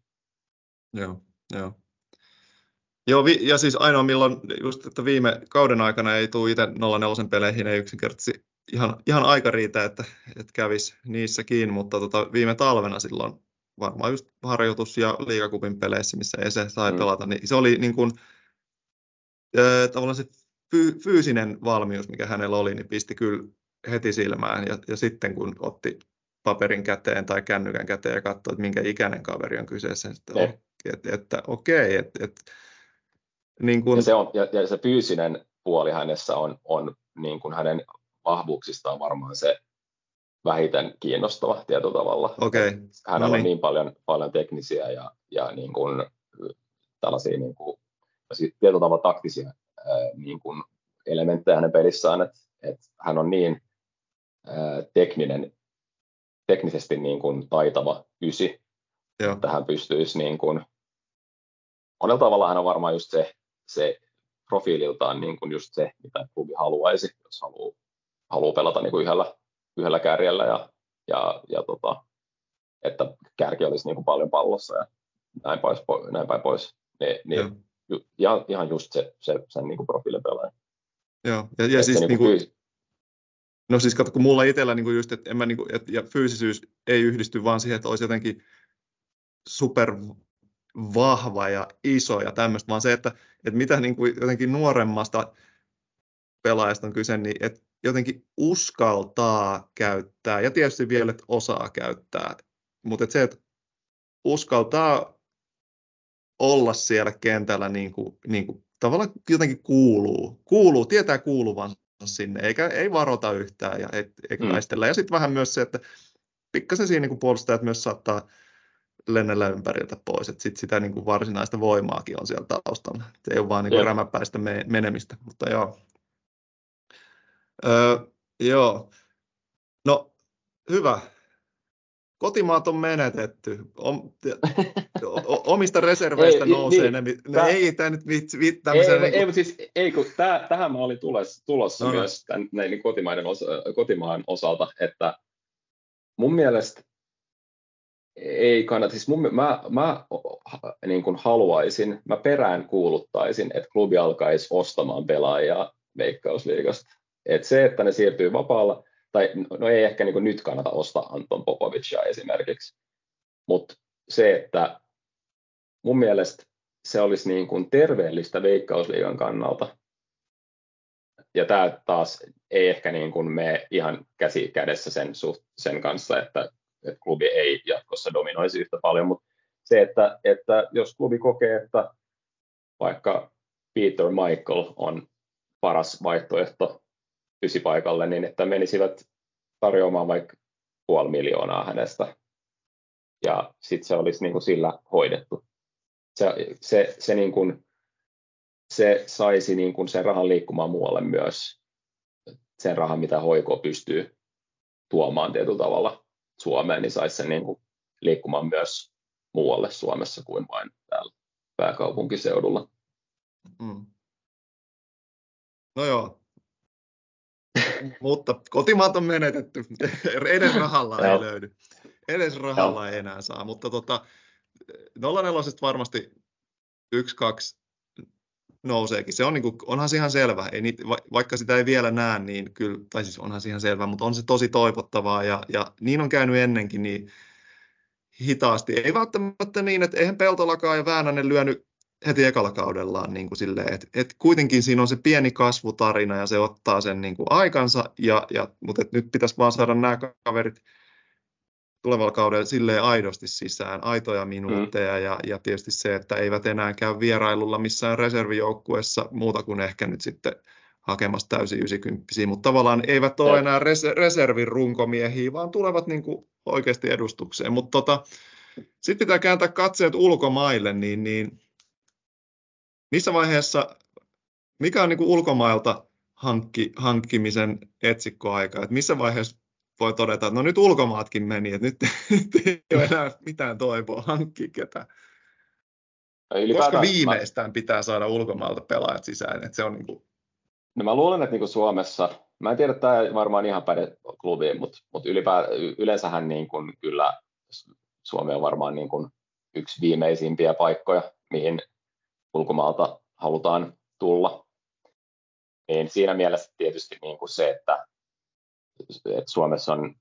Joo, joo. Joo, vi- ja siis ainoa milloin, just että viime kauden aikana ei tule itse 04 peleihin, ei yksinkertaisesti ihan, ihan aika riitä, että, että kävisi niissäkin, mutta tota, viime talvena silloin varmaan just harjoitus- ja liigakupin peleissä, missä Ese sai mm. pelata, niin se oli niin kuin, äh, tavallaan se fy- fyysinen valmius, mikä hänellä oli, niin pisti kyllä heti silmään, ja, ja sitten kun otti paperin käteen tai kännykän käteen ja katsoi, että minkä ikäinen kaveri on kyseessä, että, että, että okei, että, että niin kun... ja, se on, ja, ja se fyysinen puoli hänessä on, on niin kuin hänen vahvuuksistaan varmaan se vähiten kiinnostava tietyllä tavalla. Okay. Hänellä no niin. on niin paljon, paljon teknisiä ja, ja niin kuin, tällaisia niin kuin, tietyllä tavalla taktisia ää, niin kuin elementtejä hänen pelissään, että, että hän on niin ää, tekninen, teknisesti niin kuin taitava ysi, Joo. että hän pystyisi niin kuin, monella tavalla hän on varmaan just se, se profiililtaan niin kuin just se, mitä klubi haluaisi, jos haluaa, haluaa pelata niin kuin yhdellä yhdellä kärjellä ja, ja, ja tota, että kärki olisi niin kuin paljon pallossa ja näin, pois, näin päin pois. Niin, niin ju, ihan, ihan just se, se sen niin kuin pelaaja. Joo, ja, ja siis niin kuin, fyys... no siis katso, kun mulla itsellä niin kuin just, että en mä niin kuin, et, ja fyysisyys ei yhdisty vaan siihen, että olisi jotenkin super vahva ja iso ja tämmöistä, vaan se, että, että mitä niin kuin jotenkin nuoremmasta pelaajasta on kyse, niin että jotenkin uskaltaa käyttää, ja tietysti vielä, että osaa käyttää, mutta se, että uskaltaa olla siellä kentällä niin kuin, niin kuin tavallaan jotenkin kuuluu, kuuluu, tietää kuuluvansa sinne, eikä ei varota yhtään ja et, eikä mm. taistella. Ja sitten vähän myös se, että pikkasen siinä niin puolustajat myös saattaa lennellä ympäriltä pois, että sit sitä niin kuin varsinaista voimaakin on siellä taustalla. Se ei ole vaan niin kuin rämäpäistä menemistä, mutta joo, Öö, joo. No, hyvä. Kotimaat on menetetty. Om, omista reserveistä ei, nousee niin, ne. No, ei tämä nyt vitsi. Ei, niin ei, siis, ei kun tää, tähän mä olin tulossa, tulossa no, no. myös tämän, näin, niin kotimaiden osa, kotimaan osalta, että mun mielestä ei kannata, siis mun, mä, mä niin kuin haluaisin, mä perään kuuluttaisin, että klubi alkaisi ostamaan pelaajia Veikkausliigasta et se, että ne siirtyy vapaalla, tai no ei ehkä niin nyt kannata ostaa Anton Popovicia esimerkiksi, mutta se, että mun mielestä se olisi niin kuin terveellistä veikkausliigan kannalta, ja tämä taas ei ehkä niin kuin mene ihan käsi kädessä sen, suht, sen kanssa, että, että klubi ei jatkossa dominoisi yhtä paljon, mutta se, että, että jos klubi kokee, että vaikka Peter Michael on paras vaihtoehto paikalle, niin että menisivät tarjoamaan vaikka puoli miljoonaa hänestä. Ja sitten se olisi niin kuin sillä hoidettu. Se, se, se, niin kuin, se saisi niin kuin sen rahan liikkumaan muualle myös. Sen rahan, mitä hoiko pystyy tuomaan tietyllä tavalla Suomeen, niin saisi sen niin kuin liikkumaan myös muualle Suomessa kuin vain täällä pääkaupunkiseudulla. Mm. No joo, mutta kotimaat on menetetty. Edes rahalla ei löydy. Edes rahalla ei enää saa. Mutta tota, 04 varmasti 1-2 nouseekin. Se on, niin kuin, onhan se ihan selvä. Ei niitä, vaikka sitä ei vielä näe, niin kyllä, tai siis onhan se ihan selvä, mutta on se tosi toivottavaa. Ja, ja niin on käynyt ennenkin, niin hitaasti. Ei välttämättä niin, että eihän Peltolakaan ja Väänänen lyönyt heti ekalla kaudellaan niin kuin silleen, että, että kuitenkin siinä on se pieni kasvutarina ja se ottaa sen niin kuin aikansa, ja, ja, mutta että nyt pitäisi vaan saada nämä kaverit tulevalla kaudella silleen aidosti sisään, aitoja minuutteja mm. ja, ja tietysti se, että eivät enää käy vierailulla missään reservijoukkuessa muuta kuin ehkä nyt sitten hakemassa täysin 90 mutta tavallaan eivät ole enää res- reservin runkomiehiä, vaan tulevat niin kuin oikeasti edustukseen. Mutta tota, sitten pitää kääntää katseet ulkomaille, niin, niin missä vaiheessa, mikä on niin kuin ulkomailta hankki, hankkimisen etsikkoaika, että missä vaiheessa voi todeta, että no nyt ulkomaatkin meni, että nyt, nyt ei ole enää mitään toivoa hankkia ketään. Koska viimeistään mä... pitää saada ulkomailta pelaajat sisään, että se on niin kuin... No mä luulen, että niin kuin Suomessa, mä en tiedä, että tämä varmaan ihan päde klubiin, mutta, mutta ylipä, yleensähän niin kuin kyllä Suomi on varmaan niin kuin yksi viimeisimpiä paikkoja, mihin ulkomaalta halutaan tulla. Niin siinä mielessä tietysti niin kuin se, että, että Suomessa on,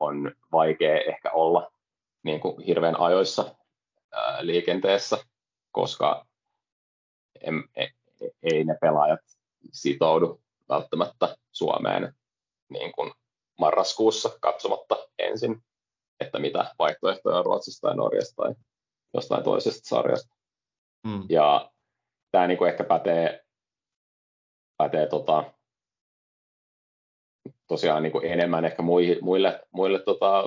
on vaikea ehkä olla niin kuin hirveän ajoissa ää, liikenteessä, koska em, e, ei ne pelaajat sitoudu välttämättä Suomeen niin kuin marraskuussa katsomatta ensin, että mitä vaihtoehtoja on Ruotsista tai Norjasta tai jostain toisesta sarjasta. Mm. Ja tämä niin kuin ehkä pätee, pätee tota, tosiaan niin kuin enemmän ehkä muille, muille, muille tota,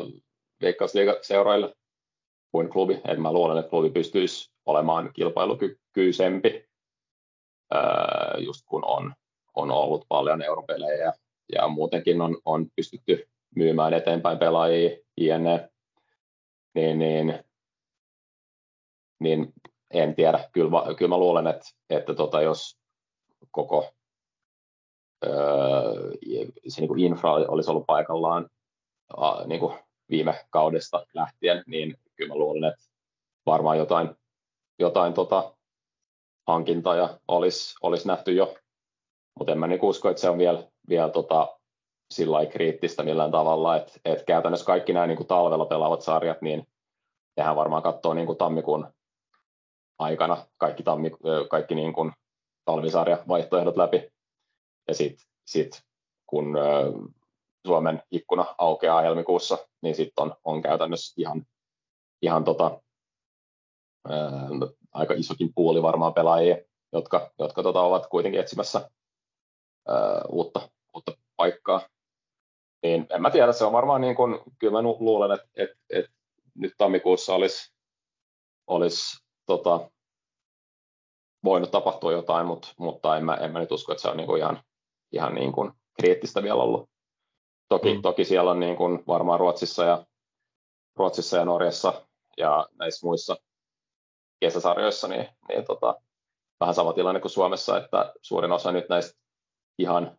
veikkausliigaseuroille kuin klubi. Et mä luulen, että klubi pystyisi olemaan kilpailukykyisempi, ää, just kun on, on ollut paljon europelejä ja muutenkin on, on pystytty myymään eteenpäin pelaajia, jne. Niin, niin, niin en tiedä. Kyllä, kyllä mä luulen, että, että tota, jos koko öö, se niin kuin infra olisi ollut paikallaan äh, niin kuin viime kaudesta lähtien, niin kyllä mä luulen, että varmaan jotain, jotain tota, hankintoja olisi, olisi nähty jo, mutta en mä niin usko, että se on vielä, vielä tota, sillä kriittistä millään tavalla, että, että käytännössä kaikki nämä niin kuin talvella pelaavat sarjat, niin nehän varmaan katsoo niin kuin tammikuun aikana kaikki, tammi, kaikki niin kuin talvisarja vaihtoehdot läpi. Ja sitten sit, kun Suomen ikkuna aukeaa helmikuussa, niin sitten on, on käytännössä ihan, ihan tota, ää, aika isokin puoli varmaan pelaajia, jotka, jotka tota, ovat kuitenkin etsimässä ää, uutta, uutta paikkaa. Niin en mä tiedä, se on varmaan niin kuin, kyllä mä luulen, että, että, että nyt tammikuussa olisi, olisi tota, voinut tapahtua jotain, mutta, mutta en, mä, en mä nyt usko, että se on niin kuin ihan, ihan niin kuin kriittistä vielä ollut. Toki, mm. toki siellä on niin kuin varmaan Ruotsissa ja, Ruotsissa ja Norjassa ja näissä muissa kesäsarjoissa niin, niin tota, vähän sama tilanne kuin Suomessa, että suurin osa nyt näistä ihan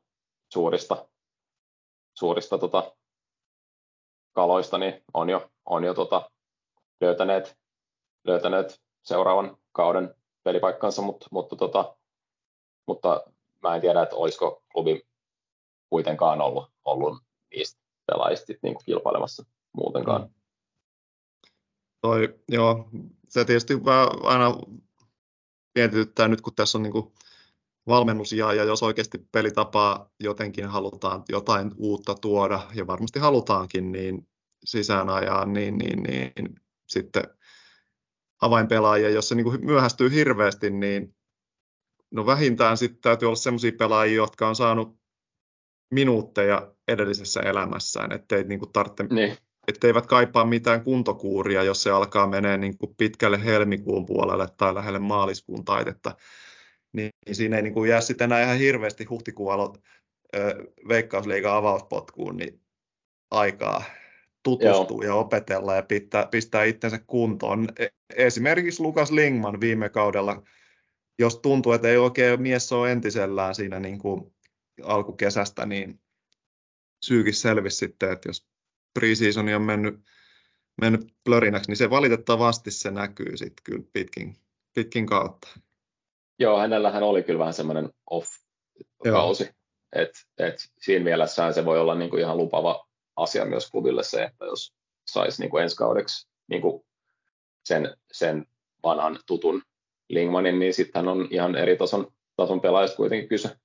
suurista, suurista tota, kaloista niin on jo, on jo tota, löytäneet, löytäneet seuraavan kauden pelipaikkansa, mutta, mutta, tota, mutta mä en tiedä, että olisiko klubi kuitenkaan ollut, ollut niistä pelaajista niin kuin kilpailemassa muutenkaan. Mm. Toi, joo, se tietysti aina mietityttää nyt, kun tässä on niin kuin valmennus ja, ja jos oikeasti pelitapaa jotenkin halutaan jotain uutta tuoda, ja varmasti halutaankin, niin sisään ajaa, niin, niin, niin sitten avainpelaajia, jos se niin kuin myöhästyy hirveästi, niin no vähintään sitten täytyy olla sellaisia pelaajia, jotka on saanut minuutteja edellisessä elämässään, ettei niin kuin tarvitse, niin. etteivät kaipaa mitään kuntokuuria, jos se alkaa menee niin kuin pitkälle helmikuun puolelle tai lähelle maaliskuun taitetta, niin, niin siinä ei niin kuin jää sitten enää ihan hirveästi huhtikuun veikkausliigan avauspotkuun niin aikaa tutustua Joo. ja opetella ja pistää, pistää itsensä kuntoon. E, esimerkiksi Lukas Lingman viime kaudella, jos tuntuu, että ei oikein mies ole entisellään siinä niin kuin alkukesästä, niin syykin selvisi sitten, että jos preseasoni on mennyt, mennyt plörinäksi, niin se valitettavasti se näkyy sitten kyllä pitkin, pitkin kautta. Joo, hänellähän oli kyllä vähän semmoinen off-kausi. Et, et siinä mielessään se voi olla niinku ihan lupava asia myös klubille se, että jos saisi niinku ensi kaudeksi niinku sen, sen vanhan tutun Lingmanin, niin sitten on ihan eri tason, tason pelaajista kuitenkin kyse.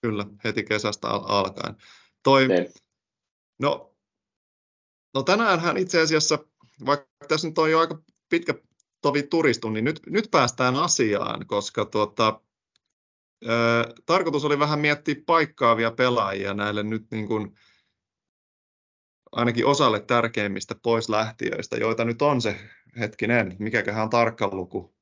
Kyllä, heti kesästä al- alkaen. Toi, niin. no, no tänäänhän itse asiassa, vaikka tässä nyt on jo aika pitkä tovi turistu, niin nyt, nyt päästään asiaan, koska tuota, ö, tarkoitus oli vähän miettiä paikkaavia pelaajia näille nyt niin kuin, ainakin osalle tärkeimmistä poislähtiöistä, joita nyt on se hetkinen, mikäköhän on tarkka luku.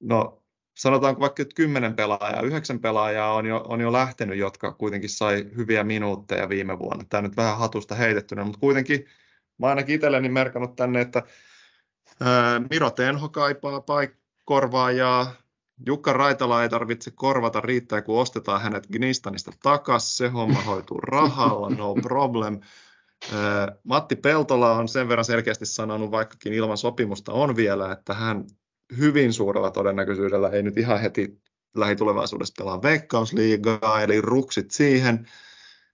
No sanotaanko vaikka, että kymmenen pelaajaa, yhdeksän pelaajaa on jo, on jo lähtenyt, jotka kuitenkin sai hyviä minuutteja viime vuonna. Tämä nyt vähän hatusta heitettynä, mutta kuitenkin mä ainakin itselleni merkannut tänne, että ää, Miro Tenho kaipaa paik- korvaajaa, Jukka Raitala ei tarvitse korvata, riittää kun ostetaan hänet Gnistanista takaisin, se homma hoituu rahalla, no problem. Matti Peltola on sen verran selkeästi sanonut, vaikkakin ilman sopimusta on vielä, että hän hyvin suurella todennäköisyydellä ei nyt ihan heti lähitulevaisuudessa pelaa veikkausliigaa, eli ruksit siihen.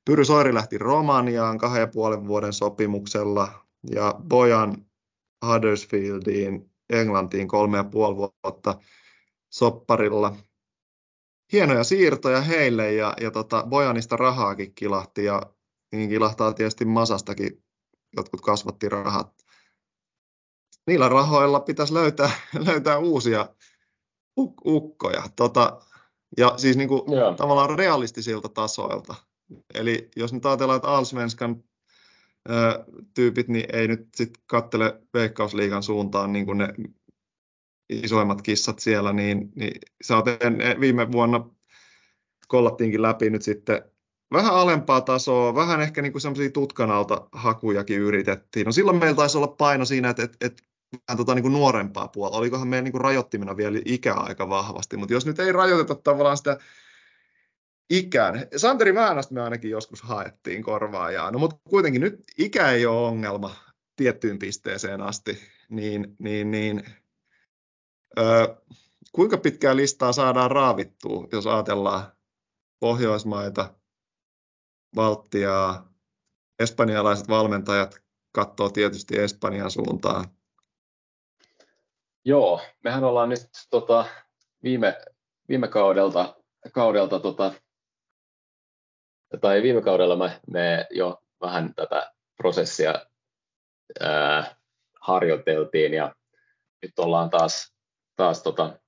Pyry Soiri lähti Romaniaan kahden ja puolen vuoden sopimuksella ja Bojan Huddersfieldiin Englantiin kolme ja puoli vuotta sopparilla. Hienoja siirtoja heille ja, ja tota, Bojanista rahaakin kilahti ja niin kilahtaa tietysti Masastakin jotkut kasvatti rahat niillä rahoilla pitäisi löytää, löytää uusia uk- ukkoja. Tota, ja siis niin kuin tavallaan realistisilta tasoilta. Eli jos nyt ajatellaan, että Alsvenskan tyypit niin ei nyt sit kattele Veikkausliigan suuntaan niin kuin ne isoimmat kissat siellä, niin, niin saatiin viime vuonna kollattiinkin läpi nyt sitten vähän alempaa tasoa, vähän ehkä niin semmoisia tutkan alta hakujakin yritettiin. No silloin meillä taisi olla paino siinä, että, että, että vähän tota niin kuin nuorempaa puolta. Olikohan meidän niin kuin rajoittimena vielä ikä aika vahvasti, mutta jos nyt ei rajoiteta tavallaan sitä ikään. Santeri Väänästä me ainakin joskus haettiin korvaajaa, no mutta kuitenkin nyt ikä ei ole ongelma tiettyyn pisteeseen asti, niin, niin, niin ö, kuinka pitkää listaa saadaan raavittua, jos ajatellaan Pohjoismaita, Baltiaa, espanjalaiset valmentajat katsoo tietysti Espanjan suuntaan, Joo, mehän ollaan nyt tota, viime, viime kaudelta, kaudelta tota, tai viime kaudella me, me jo vähän tätä prosessia ää, harjoiteltiin ja nyt ollaan taas, taas tota,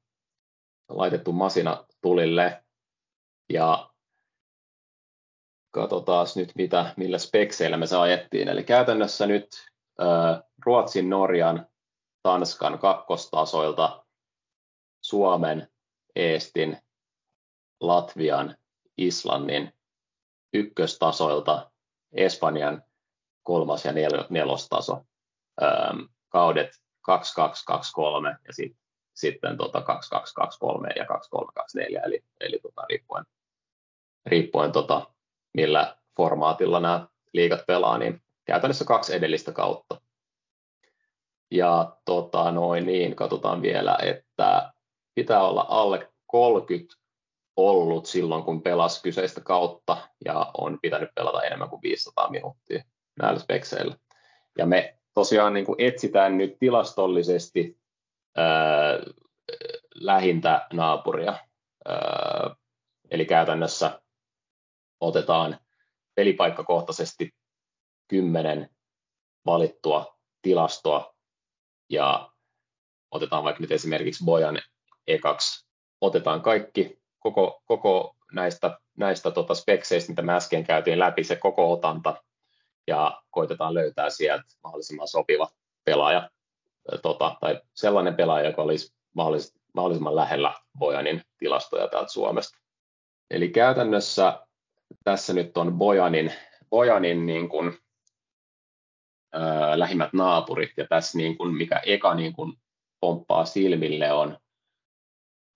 laitettu masina tulille. Ja katsotaan nyt mitä, millä spekseillä me se ajettiin. Eli käytännössä nyt Ruotsin, Norjan, Tanskan kakkostasoilta, Suomen, Eestin, Latvian, Islannin ykköstasoilta, Espanjan kolmas ja nel- nelostaso, kaudet 2223 ja sit, sitten tota 2223 ja 2324, eli, eli tota, riippuen, riippuen tota, millä formaatilla nämä liigat pelaa, niin käytännössä kaksi edellistä kautta. Ja tota, noin niin, katsotaan vielä, että pitää olla alle 30 ollut silloin, kun pelasi kyseistä kautta ja on pitänyt pelata enemmän kuin 500 minuuttia näillä spekseillä. Ja me tosiaan niin kuin etsitään nyt tilastollisesti ää, lähintä naapuria. Ää, eli käytännössä otetaan pelipaikkakohtaisesti kymmenen valittua tilastoa ja otetaan vaikka nyt esimerkiksi Bojan ekaksi, otetaan kaikki, koko, koko näistä, näistä tota spekseistä, mitä me äsken käytiin läpi, se koko otanta, ja koitetaan löytää sieltä mahdollisimman sopiva pelaaja, tota, tai sellainen pelaaja, joka olisi mahdollis, mahdollisimman lähellä Bojanin tilastoja täältä Suomesta. Eli käytännössä tässä nyt on Bojanin, Bojanin niin kuin ää, lähimmät naapurit, ja tässä niin kuin, mikä eka niin kuin pomppaa silmille on,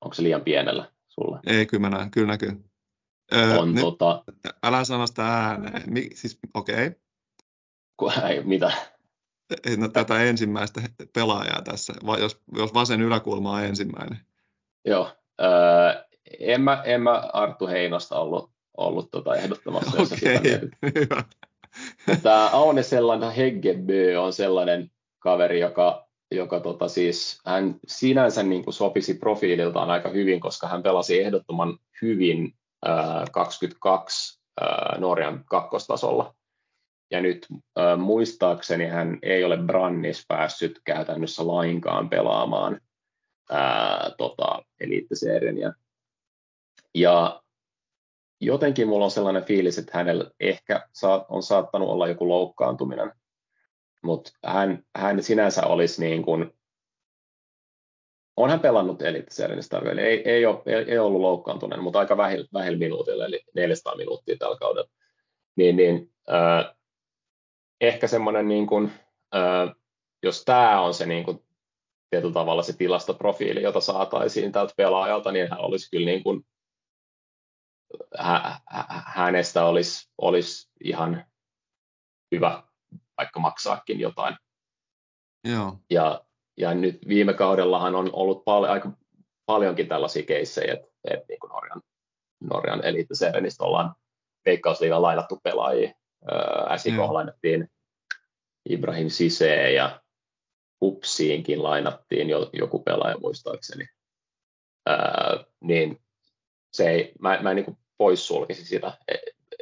onko se liian pienellä sulla? Ei, kyllä mä näen, kyllä näkyy. Öö, on, nyt, tota, älä sano sitä ääneen. Mi, siis, okei. Okay. Ei, mitä? No, tätä ensimmäistä pelaajaa tässä, vai jos, jos vasen yläkulma on ensimmäinen. Joo. Öö, en, mä, en mä Arttu Heinosta ollut, ollut tota ehdottomassa. Okei, okay, hyvä. Tämä Aune sellainen Heggebö on sellainen kaveri, joka, joka tota siis, hän sinänsä niin kuin sopisi profiililtaan aika hyvin, koska hän pelasi ehdottoman hyvin äh, 22 äh, Norjan kakkostasolla. Ja nyt äh, muistaakseni hän ei ole Brannis päässyt käytännössä lainkaan pelaamaan ää, tota, eliittiserien. Ja, ja jotenkin mulla on sellainen fiilis, että hänellä ehkä on saattanut olla joku loukkaantuminen, mutta hän, hän sinänsä olisi niin kuin, on hän pelannut eliittiserienistä, eli ei, ei, ole, ei, ollut loukkaantuneen, mutta aika vähillä, vähillä minuutilla, eli 400 minuuttia tällä kaudella. Niin, niin äh, ehkä semmoinen, niin kuin, äh, jos tämä on se niin kuin, tietyllä tavalla se tilastoprofiili, jota saataisiin tältä pelaajalta, niin hän olisi kyllä niin kuin, hä, hänestä olisi, olisi ihan hyvä vaikka maksaakin jotain. Joo. Ja, ja nyt viime kaudellahan on ollut pal- aika paljonkin tällaisia keissejä, että, että niin kuin Norjan, Norjan eliittiserenistä ollaan veikkausliigan lainattu pelaajia. SIK lainattiin Ibrahim Sisee ja Upsiinkin lainattiin jo, joku pelaaja muistaakseni. Ää, niin se ei, mä, mä en niin poissulkisi sitä, e,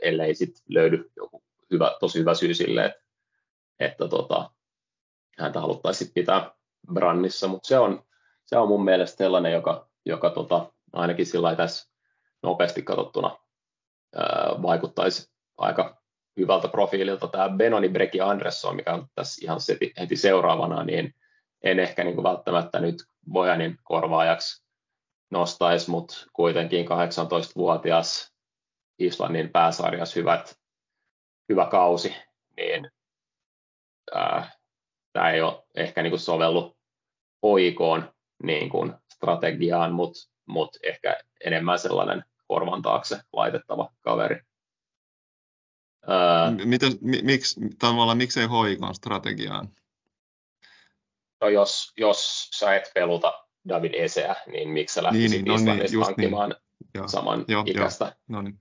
ellei sit löydy joku hyvä, tosi hyvä syy sille, että, että tota, häntä haluttaisiin pitää brannissa, mutta se on, se on mun mielestä sellainen, joka, joka tota, ainakin sillä tässä nopeasti katsottuna ää, vaikuttaisi aika hyvältä profiililta. Tämä Benoni Breki Andresson, mikä on tässä ihan heti seuraavana, niin en ehkä niin kuin välttämättä nyt Bojanin korvaajaksi nostaisi, mutta kuitenkin 18-vuotias Islannin pääsarjas hyvät, hyvä kausi, niin tämä ei ole ehkä niin kuin sovellu oikoon niin kuin strategiaan, mutta mut ehkä enemmän sellainen korvan taakse laitettava kaveri. Mitä, miksi, tavallaan miksei hoikoon strategiaan? No jos, jos sä et peluta David Eseä, niin miksi sä lähtisit niin, niin, no niin, hankkimaan niin. saman joo, ikästä? Joo, no niin.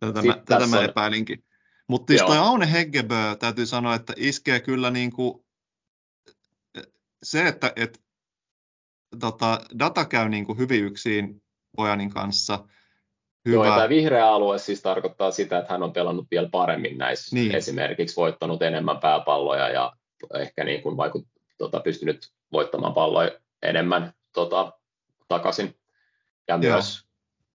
Tätä, mä, tätä mä epäilinkin. Mutta siis toi Aune Heggebö, täytyy sanoa, että iskee kyllä niin kuin se, että et, tota, data käy niin kuin hyvin yksin Pojanin kanssa. Hyvä. Joo, tämä vihreä alue siis tarkoittaa sitä, että hän on pelannut vielä paremmin näissä, niin. esimerkiksi voittanut enemmän pääpalloja ja ehkä niin kuin vaikut, tota, pystynyt voittamaan palloja enemmän tota, takaisin ja Joo. myös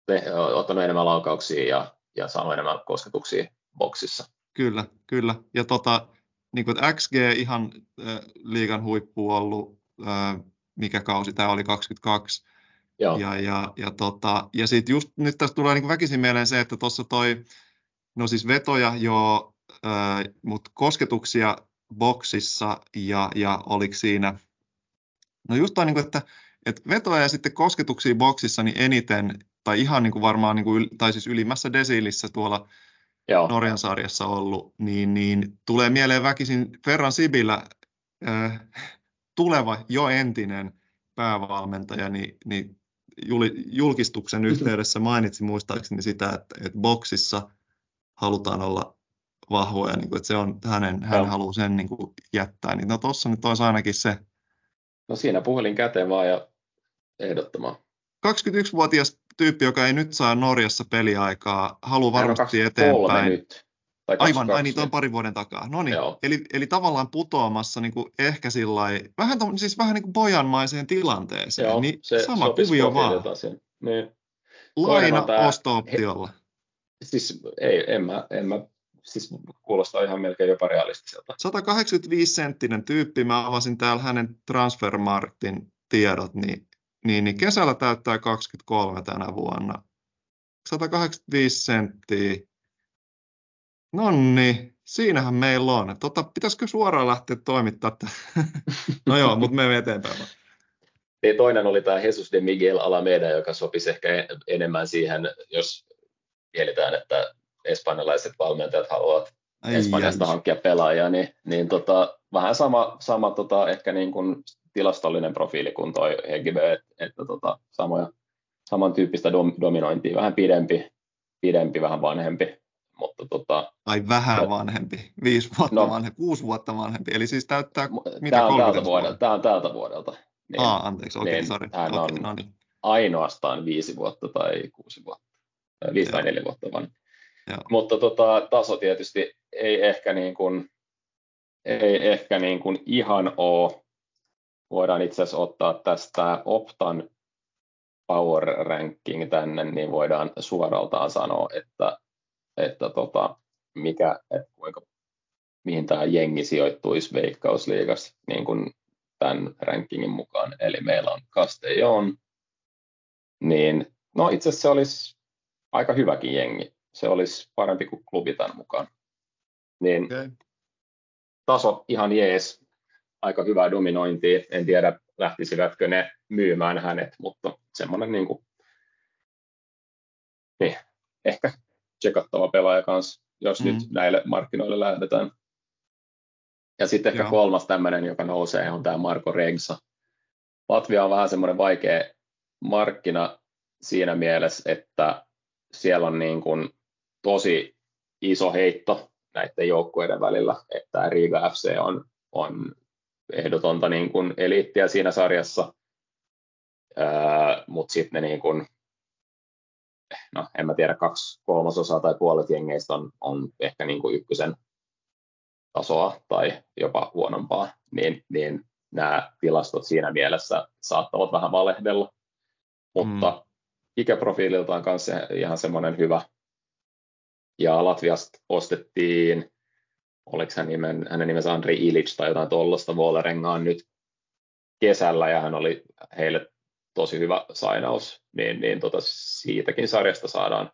te, ottanut enemmän laukauksia ja, ja saanut enemmän kosketuksia boksissa. Kyllä, kyllä. Ja tota, niin kuin XG ihan äh, liigan huippu ollut, äh, mikä kausi tämä oli 22. Joo. Ja, ja, ja, tota, ja sitten just nyt tässä tulee niin väkisin mieleen se, että tuossa toi, no siis vetoja jo, äh, mutta kosketuksia boksissa ja, ja oliko siinä, no just toi, niin kuin, että, että vetoja ja sitten kosketuksia boksissa niin eniten, tai ihan niin kuin varmaan, niin kuin, tai siis ylimmässä desiilissä tuolla Joo. Norjan sarjassa ollut, niin, niin tulee mieleen väkisin Ferran Sibillä äh, tuleva jo entinen päävalmentaja, niin, niin julkistuksen yhteydessä mainitsi muistaakseni sitä, että, että boksissa halutaan olla vahvoja, niin kuin, että se on hänen, hän haluaa sen niin kuin, jättää. Niin, no tuossa nyt olisi ainakin se. No siinä puhelin käteen vaan ja ehdottomaan. 21-vuotias tyyppi, joka ei nyt saa Norjassa peliaikaa, haluaa varmasti eteenpäin. Nyt. Tai Aivan, ai niin, on parin vuoden takaa. No niin, eli, eli tavallaan putoamassa niin kuin ehkä sillä vähän, siis vähän niin kuin bojanmaiseen tilanteeseen. Joo, niin se sama kuvio vaan. Niin. Laina osto-optiolla. He, siis ei, en mä, en mä siis kuulostaa ihan melkein jopa realistiselta. 185 senttinen tyyppi, mä avasin täällä hänen Transfermarktin tiedot, niin, niin, niin kesällä täyttää 23 tänä vuonna. 185 senttiä. No niin, siinähän meillä on. Tota, pitäisikö suoraan lähteä toimittaa? no joo, mutta me eteenpäin. Niin toinen oli tämä Jesus de Miguel Alameda, joka sopisi ehkä enemmän siihen, jos mietitään, että espanjalaiset valmentajat haluavat Ai Espanjasta jäns. hankkia pelaajia, niin, niin tota, vähän sama, sama tota, ehkä niin kuin tilastollinen profiili kuin toi Hegebe, että, että tota, samoja, samantyyppistä dom, dominointia, vähän pidempi, pidempi, vähän vanhempi. Mutta tota, Ai vähän vanhempi, viisi vuotta no, vanhempi, kuusi vuotta vanhempi, eli siis täyttää mitä tämä on tältä vuodelta, tämä on tältä vuodelta. Niin, Aa, anteeksi, okei, okay, niin, sorry. Hän okay, on no niin. ainoastaan viisi vuotta tai kuusi vuotta, viisi tai neljä vuotta vanhempi. Joo. Mutta tota, taso tietysti ei ehkä, niin kuin, ei ehkä niin kuin ihan ole. Voidaan itse asiassa ottaa tästä Optan power ranking tänne, niin voidaan suoraltaan sanoa, että, että tota, mikä, että kuinka, mihin tämä jengi sijoittuisi Veikkausliigassa niin kuin tämän rankingin mukaan. Eli meillä on Castellon, niin no itse asiassa se olisi aika hyväkin jengi. Se olisi parempi kuin klubi tämän mukaan. Niin okay. taso ihan jees, aika hyvää dominointia. En tiedä, lähtisivätkö ne myymään hänet, mutta semmoinen niin kuin, niin, ehkä tsekattava pelaaja kanssa, jos mm-hmm. nyt näille markkinoille lähdetään. Ja sitten ehkä Joo. kolmas tämmöinen, joka nousee, on tämä Marko Regsa. Latvia on vähän semmoinen vaikea markkina siinä mielessä, että siellä on niin kuin tosi iso heitto näiden joukkueiden välillä, että Riga FC on, on ehdotonta niin kuin eliittiä siinä sarjassa, mutta sitten ne niin kuin, no en mä tiedä, kaksi kolmasosaa tai puolet jengeistä on, on ehkä niin kuin ykkösen tasoa tai jopa huonompaa, niin, niin nämä tilastot siinä mielessä saattavat vähän valehdella. Mutta mm. ikäprofiililtaan kanssa ihan semmoinen hyvä. Ja Latviasta ostettiin, oliko hän nimen, hänen nimensä Andri Ilic tai jotain tuollaista Vuolerengaan nyt kesällä, ja hän oli heille tosi hyvä sainaus, niin, niin tota, siitäkin sarjasta saadaan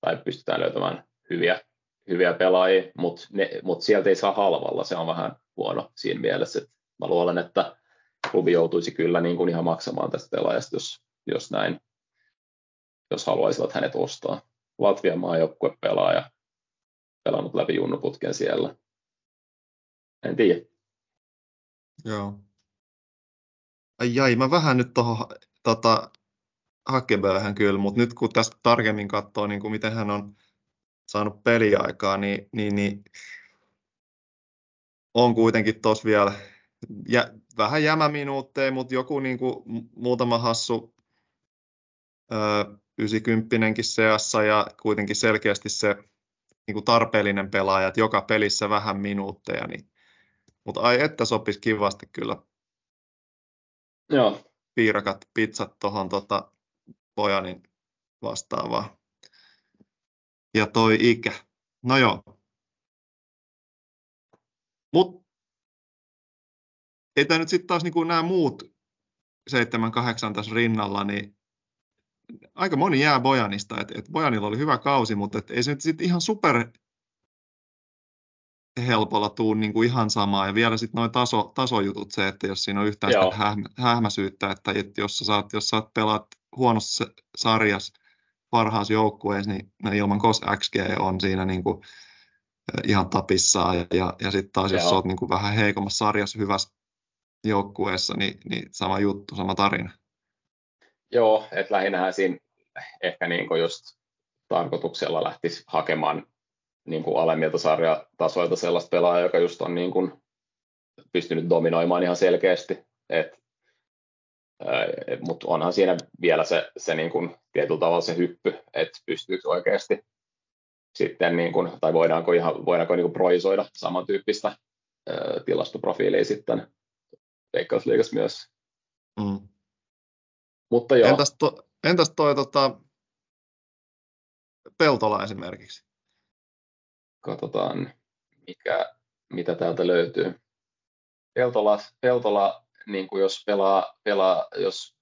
tai pystytään löytämään hyviä hyviä pelaajia, mutta mut sieltä ei saa halvalla. Se on vähän huono siinä mielessä. Että mä luulen, että klubi joutuisi kyllä niin kuin ihan maksamaan tästä pelaajasta, jos, jos näin, jos haluaisivat hänet ostaa. Latvian maajoukkue pelaaja, pelannut läpi junnuputken siellä. En tiedä. Joo. Ai jäi, mä vähän nyt tuohon tota, Hakkeböhän kyllä, mutta nyt kun tästä tarkemmin katsoo, niin kuin miten hän on saanut peliaikaa, niin, niin, niin on kuitenkin tuossa vielä jä, vähän jämäminuutteja, mutta joku niin kuin, muutama hassu ö, 90 seassa ja kuitenkin selkeästi se niin kuin tarpeellinen pelaaja, että joka pelissä vähän minuutteja, niin, mutta ai että sopisi kivasti kyllä Joo. piirakat, pizzat tuohon tota, pojanin vastaavaan ja toi ikä. No joo. Mut ei tämä nyt sitten taas niinku nämä muut 7-8 tässä rinnalla, niin aika moni jää Bojanista. Et, et Bojanilla oli hyvä kausi, mutta et ei se nyt sitten ihan super helpolla tuu niinku ihan samaa. Ja vielä sitten noin taso, tasojutut se, että jos siinä on yhtään sitä hähmä, hähmäsyyttä, että et jos sä saat, jos saat pelaat huonossa sarjassa parhaassa joukkueessa, niin no ilman KOS XG on siinä niin kuin ihan tapissaan. Ja, ja, ja sitten taas, Joo. jos olet niin kuin vähän heikommassa sarjassa hyvässä joukkueessa, niin, niin sama juttu, sama tarina. Joo, että lähinnähän siinä ehkä niin kuin just tarkoituksella lähtisi hakemaan niin kuin alemmilta sarjatasoilta sellaista pelaajaa, joka just on niin kuin pystynyt dominoimaan ihan selkeästi. Et mutta onhan siinä vielä se, se niin kuin tietyllä tavalla se hyppy, että pystyykö oikeasti sitten, niin kuin, tai voidaanko, ihan, voidaanko niin kuin projisoida samantyyppistä ää, tilastoprofiilia sitten Veikkausliigassa myös. Mm. Mutta joo. Entäs, to, entäs toi tota, Peltola esimerkiksi? Katsotaan, mikä, mitä täältä löytyy. Peltola, Peltola niin kuin jos pelaa, pelaa, jos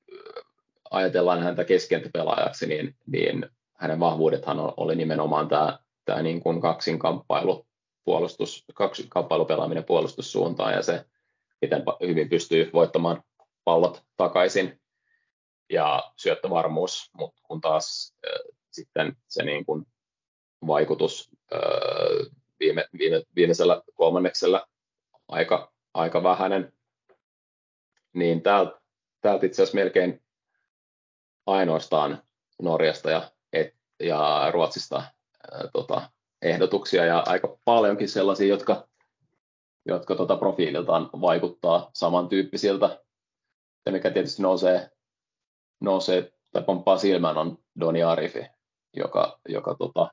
ajatellaan häntä keskentäpelaajaksi, niin, niin hänen vahvuudethan oli nimenomaan tämä, tämä niin kuin kaksinkamppailu puolustus, kaksi kamppailupelaaminen puolustussuuntaan ja se, miten hyvin pystyy voittamaan pallot takaisin ja syöttövarmuus, mutta kun taas äh, sitten se niin kuin vaikutus äh, viime, viime, viimeisellä kolmanneksella aika, aika vähäinen, niin täältä, täältä itse asiassa melkein ainoastaan Norjasta ja, et, ja Ruotsista ää, tota, ehdotuksia ja aika paljonkin sellaisia, jotka, jotka tota profiililtaan vaikuttaa samantyyppisiltä. Ja mikä tietysti nousee, nousee tai pomppaa silmään on Doni Arifi, joka, joka tota,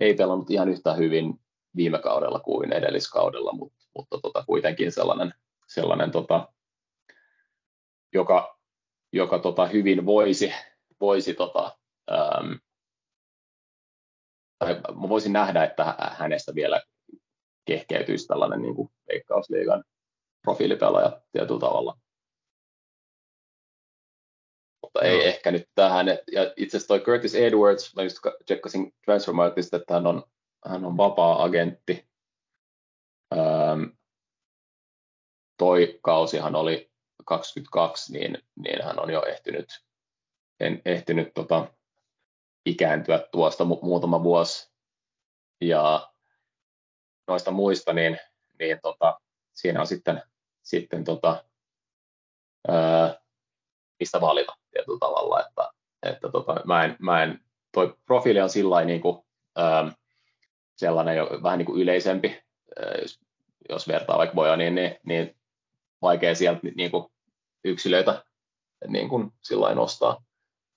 ei pelannut ihan yhtä hyvin viime kaudella kuin edelliskaudella, mutta, mutta tota, kuitenkin sellainen, sellainen tota, joka, joka tota, hyvin voisi, voisi tota, ähm, tai mä voisin nähdä, että hänestä vielä kehkeytyisi tällainen niin kuin veikkausliigan profiilipelaaja tietyllä tavalla. Mutta ei no. ehkä nyt tähän. Ja itse asiassa toi Curtis Edwards, mä just tsekkasin Transfermarktista, että hän on, hän on vapaa-agentti. Ähm, toi kausihan oli 22, niin, niin hän on jo ehtinyt, en, ehtinyt tota, ikääntyä tuosta mu- muutama vuosi. Ja noista muista, niin, niin tota, siinä on sitten, sitten tota, ää, mistä valita tietyllä tavalla, että, että tota, mä en, mä en, toi profiili on sillä niin kuin, ää, sellainen jo vähän niin kuin yleisempi, ää, jos, jos vertaa vaikka Bojaniin, niin, niin vaikea sieltä niin kuin yksilöitä niin kuin sillä nostaa.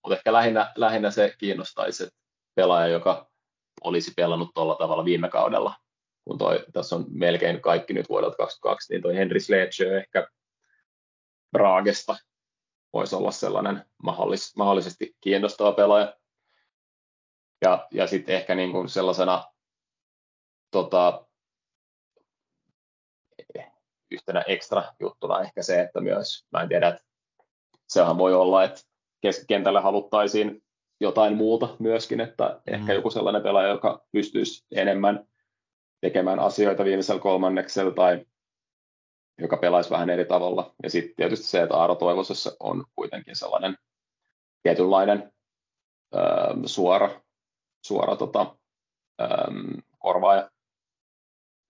Mutta ehkä lähinnä, lähinnä se kiinnostaisi, että pelaaja, joka olisi pelannut tuolla tavalla viime kaudella, kun toi, tässä on melkein kaikki nyt vuodelta 2022, niin toi Henry Sledge ehkä Braagesta voisi olla sellainen mahdollis, mahdollisesti kiinnostava pelaaja. Ja, ja sitten ehkä niin kuin sellaisena tota, yhtenä ekstra juttuna ehkä se, että myös, mä en tiedä, että sehän voi olla, että keskikentällä haluttaisiin jotain muuta myöskin, että mm. ehkä joku sellainen pelaaja, joka pystyisi enemmän tekemään asioita viimeisellä kolmanneksella tai joka pelaisi vähän eri tavalla. Ja sitten tietysti se, että Aaro Toivosessa on kuitenkin sellainen tietynlainen öö, suora, suora tota, öö, korvaaja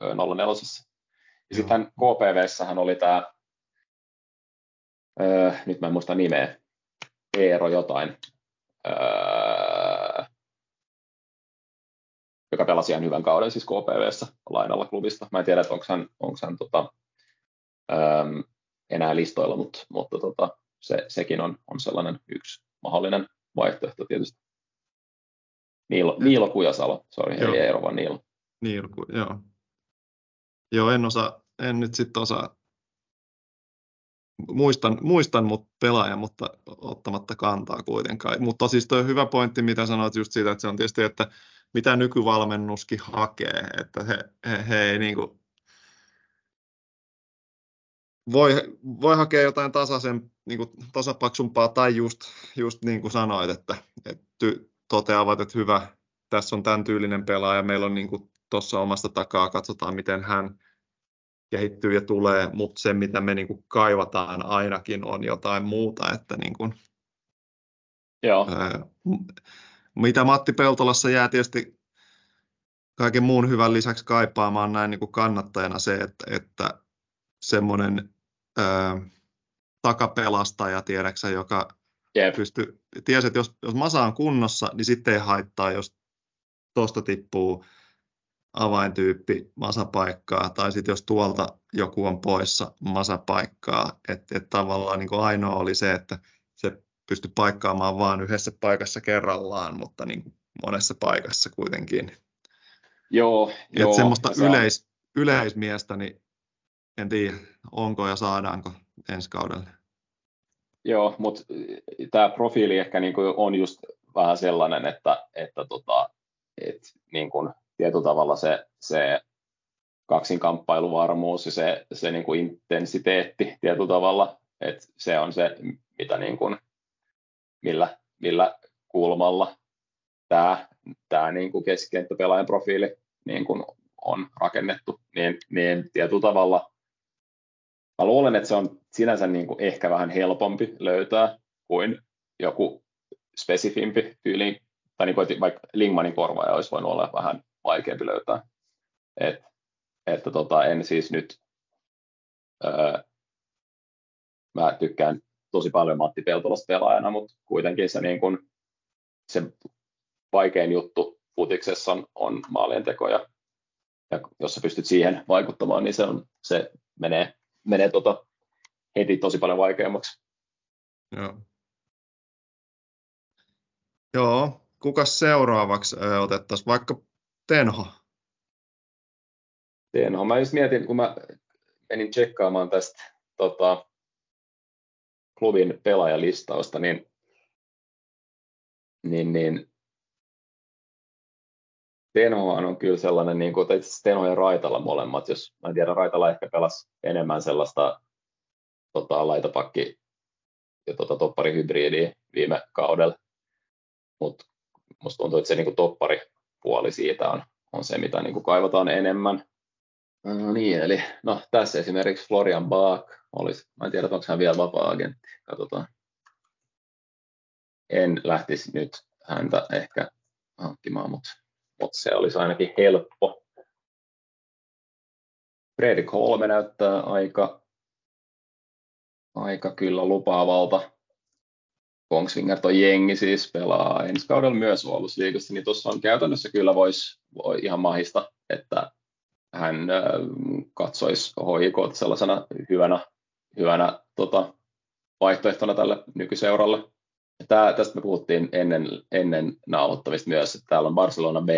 öö, 04. Ja sitten KPVssähän oli tämä, öö, nyt mä en muista nimeä, Eero jotain, öö, joka pelasi ihan hyvän kauden siis KPVssä lainalla klubista. Mä en tiedä, että onko hän, onko hän tota, öö, enää listoilla, mutta, mutta tota, se, sekin on, on sellainen yksi mahdollinen vaihtoehto tietysti. Niilo, Niilo Kujasalo, sorry, ei Eero, vaan Niilo. Niilo, joo. Joo, en, osaa, en nyt sitten osaa, muistan, muistan mut pelaaja, mutta ottamatta kantaa kuitenkaan. Mutta siis tuo hyvä pointti, mitä sanoit just siitä, että se on tietysti, että mitä nykyvalmennuskin hakee, että he, he, he ei niin kuin, voi, voi hakea jotain tasaisen, niin kuin tasapaksumpaa tai just, just niin kuin sanoit, että, että toteavat, että hyvä, tässä on tämän tyylinen pelaaja, meillä on niin tuossa omasta takaa, katsotaan miten hän kehittyy ja tulee, mutta se mitä me niin kuin kaivataan ainakin on jotain muuta, että niin kuin, Joo. Ää, mitä Matti Peltolassa jää tietysti kaiken muun hyvän lisäksi kaipaamaan näin niin kuin kannattajana se, että, että semmoinen ää, takapelastaja, tiedäksä, joka yep. pystyy, tiesi, että jos, jos Masa on kunnossa, niin sitten ei haittaa, jos tuosta tippuu avaintyyppi masapaikkaa, tai sitten jos tuolta joku on poissa masapaikkaa, että et tavallaan niin kuin ainoa oli se, että se pystyi paikkaamaan vain yhdessä paikassa kerrallaan, mutta niin kuin monessa paikassa kuitenkin. Joo, Et joo. Semmoista yleis, yleismiestä, niin en tiedä, onko ja saadaanko ensi kaudelle. Joo, mutta tämä profiili ehkä niin kuin on just vähän sellainen, että, että tota, et niin kuin tietyllä tavalla se, se kaksinkamppailuvarmuus ja se, se niin kuin intensiteetti tietyllä tavalla, että se on se, mitä niin kuin, millä, millä kulmalla tämä, tämä niin kuin keskikenttäpelaajan profiili niin kuin on rakennettu, niin, niin tietyllä tavalla mä luulen, että se on sinänsä niin kuin ehkä vähän helpompi löytää kuin joku spesifimpi tyyli, tai niin kuin, vaikka Lingmanin korvaaja olisi voinut olla vähän vaikeampi löytää. Et, että tota, en siis nyt, öö, mä tykkään tosi paljon Matti Peltolasta pelaajana, mutta kuitenkin se, niin kun, se vaikein juttu futiksessa on, on maalien teko, ja, ja jos sä pystyt siihen vaikuttamaan, niin se, on, se menee, menee tota, heti tosi paljon vaikeammaksi. Joo. Joo, kuka seuraavaksi otettaisiin? Vaikka Tenho. Tenho. Mä just mietin, kun mä menin tsekkaamaan tästä tota, klubin pelaajalistausta, niin, niin, niin Tenhohan on kyllä sellainen, niin kuin, Tenho ja Raitala molemmat, jos mä en tiedä, Raitala ehkä pelasi enemmän sellaista tota, laitapakki ja tota, topparihybridiä viime kaudella, mutta musta tuntuu, että se niin kuin topparipuoli siitä on, on se, mitä niin kuin kaivataan enemmän. No niin, eli no, tässä esimerkiksi Florian Baak olisi, mä en tiedä, onko hän vielä vapaa-agentti, katsotaan. En lähtisi nyt häntä ehkä hankkimaan, mutta, mutta se olisi ainakin helppo. Fredrik Holme näyttää aika, aika kyllä lupaavalta. Kongsvinger toi jengi siis pelaa ensi kaudella myös Oulussa niin tuossa on käytännössä kyllä voisi voi ihan mahista, että hän katsoisi HIK sellaisena hyvänä, hyvänä tota, vaihtoehtona tälle nykyseuralle. Tää, tästä me puhuttiin ennen, ennen nauhoittamista myös, että täällä on Barcelona B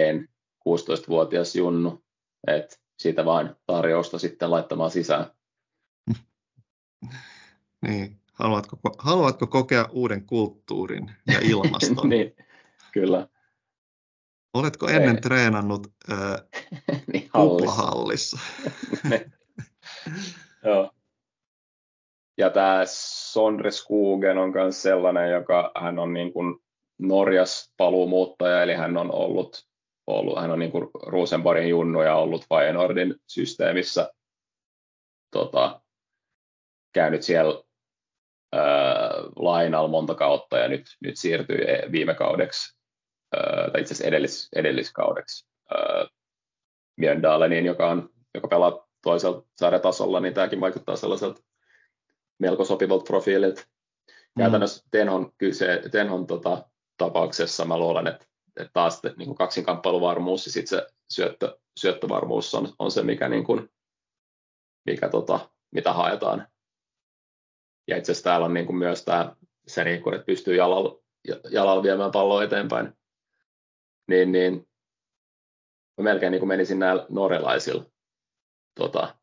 16-vuotias Junnu, että siitä vain tarjousta sitten laittamaan sisään. niin, haluatko, haluatko kokea uuden kulttuurin ja ilmaston? niin, kyllä. Oletko ennen Ei. treenannut äh, niin, kuplahallissa? Joo. Ja tämä Sondre Skogen on myös sellainen, joka hän on niin kuin Norjas paluumuuttaja, eli hän on ollut, ollut hän on niin kuin Rosenborgin junnu ja ollut Feyenoordin systeemissä tota, käynyt siellä ää, lainalla monta kautta ja nyt, nyt siirtyi viime kaudeksi tai itse asiassa edellis, edelliskaudeksi Mjöndaleniin, joka, on, joka pelaa toisella sarjatasolla, niin tämäkin vaikuttaa sellaiselta melko sopivalta profiililta. Mm. Käytännössä Tenhon, kyse, Tenhon tota, tapauksessa mä luulen, että, että taas niin kuin kaksinkamppailuvarmuus ja sitten se syöttö, syöttövarmuus on, on se, mikä, niin kuin, mikä tota, mitä haetaan. Ja itse asiassa täällä on niin kuin myös tämä, se, niin kuin, että pystyy jalalla, jalalla viemään palloa eteenpäin niin, niin mä melkein niin kuin menisin näillä norjalaisilla tota,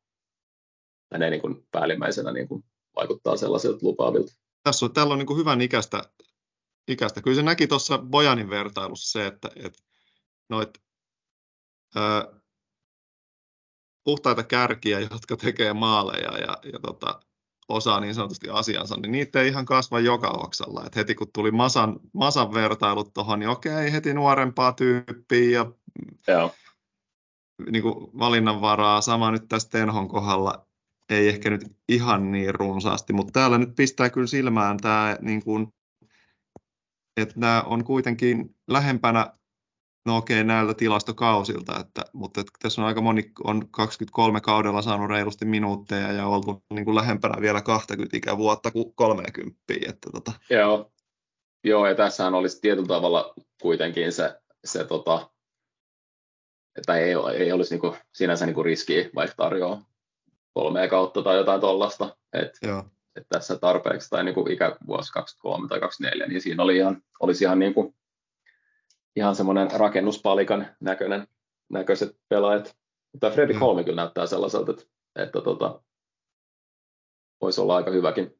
ne niin kuin päällimmäisenä niin kuin vaikuttaa sellaisilta lupaavilta. Tässä on, täällä on niin hyvän ikäistä, ikäistä. Kyllä se näki tuossa Bojanin vertailussa se, että, että noit, ö, puhtaita kärkiä, jotka tekee maaleja ja, ja tota, osaa niin sanotusti asiansa, niin niitä ei ihan kasva joka oksalla. Et heti kun tuli Masan, Masan vertailut tuohon, niin okei, heti nuorempaa tyyppiä ja Joo. Niin kuin valinnanvaraa. Sama nyt tässä Tenhon kohdalla ei ehkä nyt ihan niin runsaasti, mutta täällä nyt pistää kyllä silmään tämä, niin kuin, että nämä on kuitenkin lähempänä no okei, näiltä tilastokausilta, että, mutta että tässä on aika moni, on 23 kaudella saanut reilusti minuutteja ja oltu niin kuin lähempänä vielä 20 ikävuotta kuin 30. Että tota. Joo. Joo, ja tässähän olisi tietyllä tavalla kuitenkin se, se tota, että ei, ei olisi niin kuin, sinänsä niin kuin riskiä, vaikka tarjoaa kolmea kautta tai jotain tuollaista. että et tässä tarpeeksi, tai niin kuin ikävuosi 23 tai 24, niin siinä oli ihan, olisi ihan niin kuin ihan semmoinen rakennuspalikan näköinen, näköiset pelaajat. Mutta Fredrik mm. Holmi kyllä näyttää sellaiselta, että, että tota, voisi olla aika hyväkin.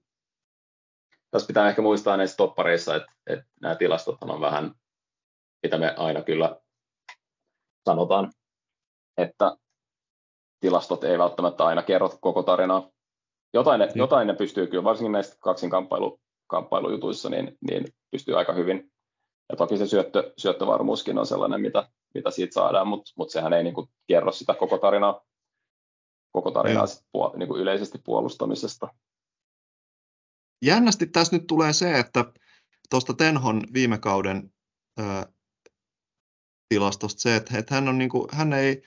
Tässä pitää ehkä muistaa näissä toppareissa, että, että nämä tilastot on vähän, mitä me aina kyllä sanotaan, että tilastot ei välttämättä aina kerro koko tarinaa. Jotain ne, mm. jotain ne pystyy kyllä, varsinkin näistä kaksin kamppailu, kamppailujutuissa, niin, niin pystyy aika hyvin Ja toki se syöttö, syöttövarmuuskin on sellainen, mitä, mitä siitä saadaan, mutta mut sehän ei niin kuin kerro sitä koko tarinaa, koko tarinaa sit puol, niin kuin yleisesti puolustamisesta. Jännästi tässä nyt tulee se, että tuosta Tenhon viime kauden ö, tilastosta se, että, että hän, on niin kuin, hän ei,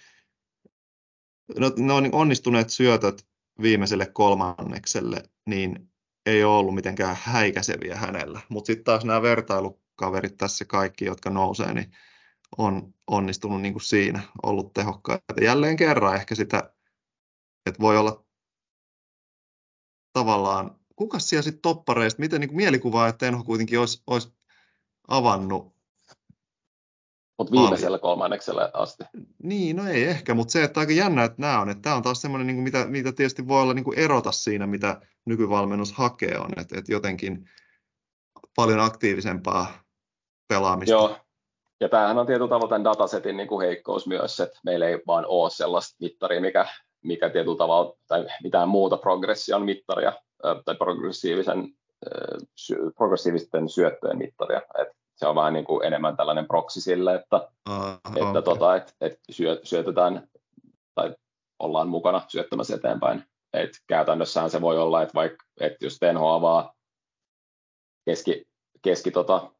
ne on onnistuneet syötöt viimeiselle kolmannekselle, niin ei ole ollut mitenkään häikäiseviä hänellä. Mutta sitten taas nämä vertailukaverit tässä kaikki, jotka nousee, niin on onnistunut niin kuin siinä, ollut tehokkaita. Jälleen kerran ehkä sitä, että voi olla tavallaan, kuka siellä sitten toppareista, miten niin mielikuvaa, että Tenho kuitenkin olisi, olisi avannut mutta viimeisellä kolmanneksella asti. Niin, no ei ehkä, mutta se, että aika jännä, että nämä on. Että tämä on taas semmoinen, niin mitä, mitä tietysti voi olla niin kuin erota siinä, mitä nykyvalmennus hakee on. Että, että jotenkin paljon aktiivisempaa pelaamista. Joo, ja tämähän on tietyllä tavalla tämän datasetin niin kuin heikkous myös, että meillä ei vaan ole sellaista mittaria, mikä, mikä tietyllä tavalla, tai mitään muuta progression mittaria, tai progressiivisen, progressiivisten syöttöjen mittaria. Et se on vähän niin kuin enemmän tällainen proksi sille, että, uh, että okay. tota, et, et syötetään tai ollaan mukana syöttämässä eteenpäin. Et käytännössähän se voi olla, että vaikka että jos Tenho avaa keski, keski tota,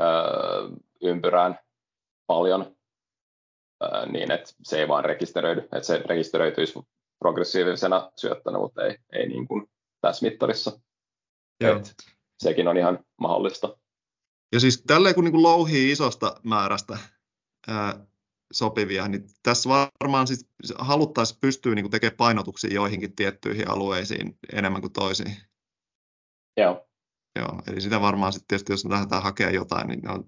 ö, ympyrään paljon, ö, niin että se ei vaan rekisteröidy, että se rekisteröityisi progressiivisena syöttönä, mutta ei, ei niin kuin tässä mittarissa. Et sekin on ihan mahdollista. Ja siis tälleen kun niin louhii isosta määrästä ää, sopivia, niin tässä varmaan siis haluttaisiin pystyä niin tekemään painotuksia joihinkin tiettyihin alueisiin enemmän kuin toisiin. Joo. Joo, eli sitä varmaan sitten tietysti, jos lähdetään hakemaan jotain, niin, on,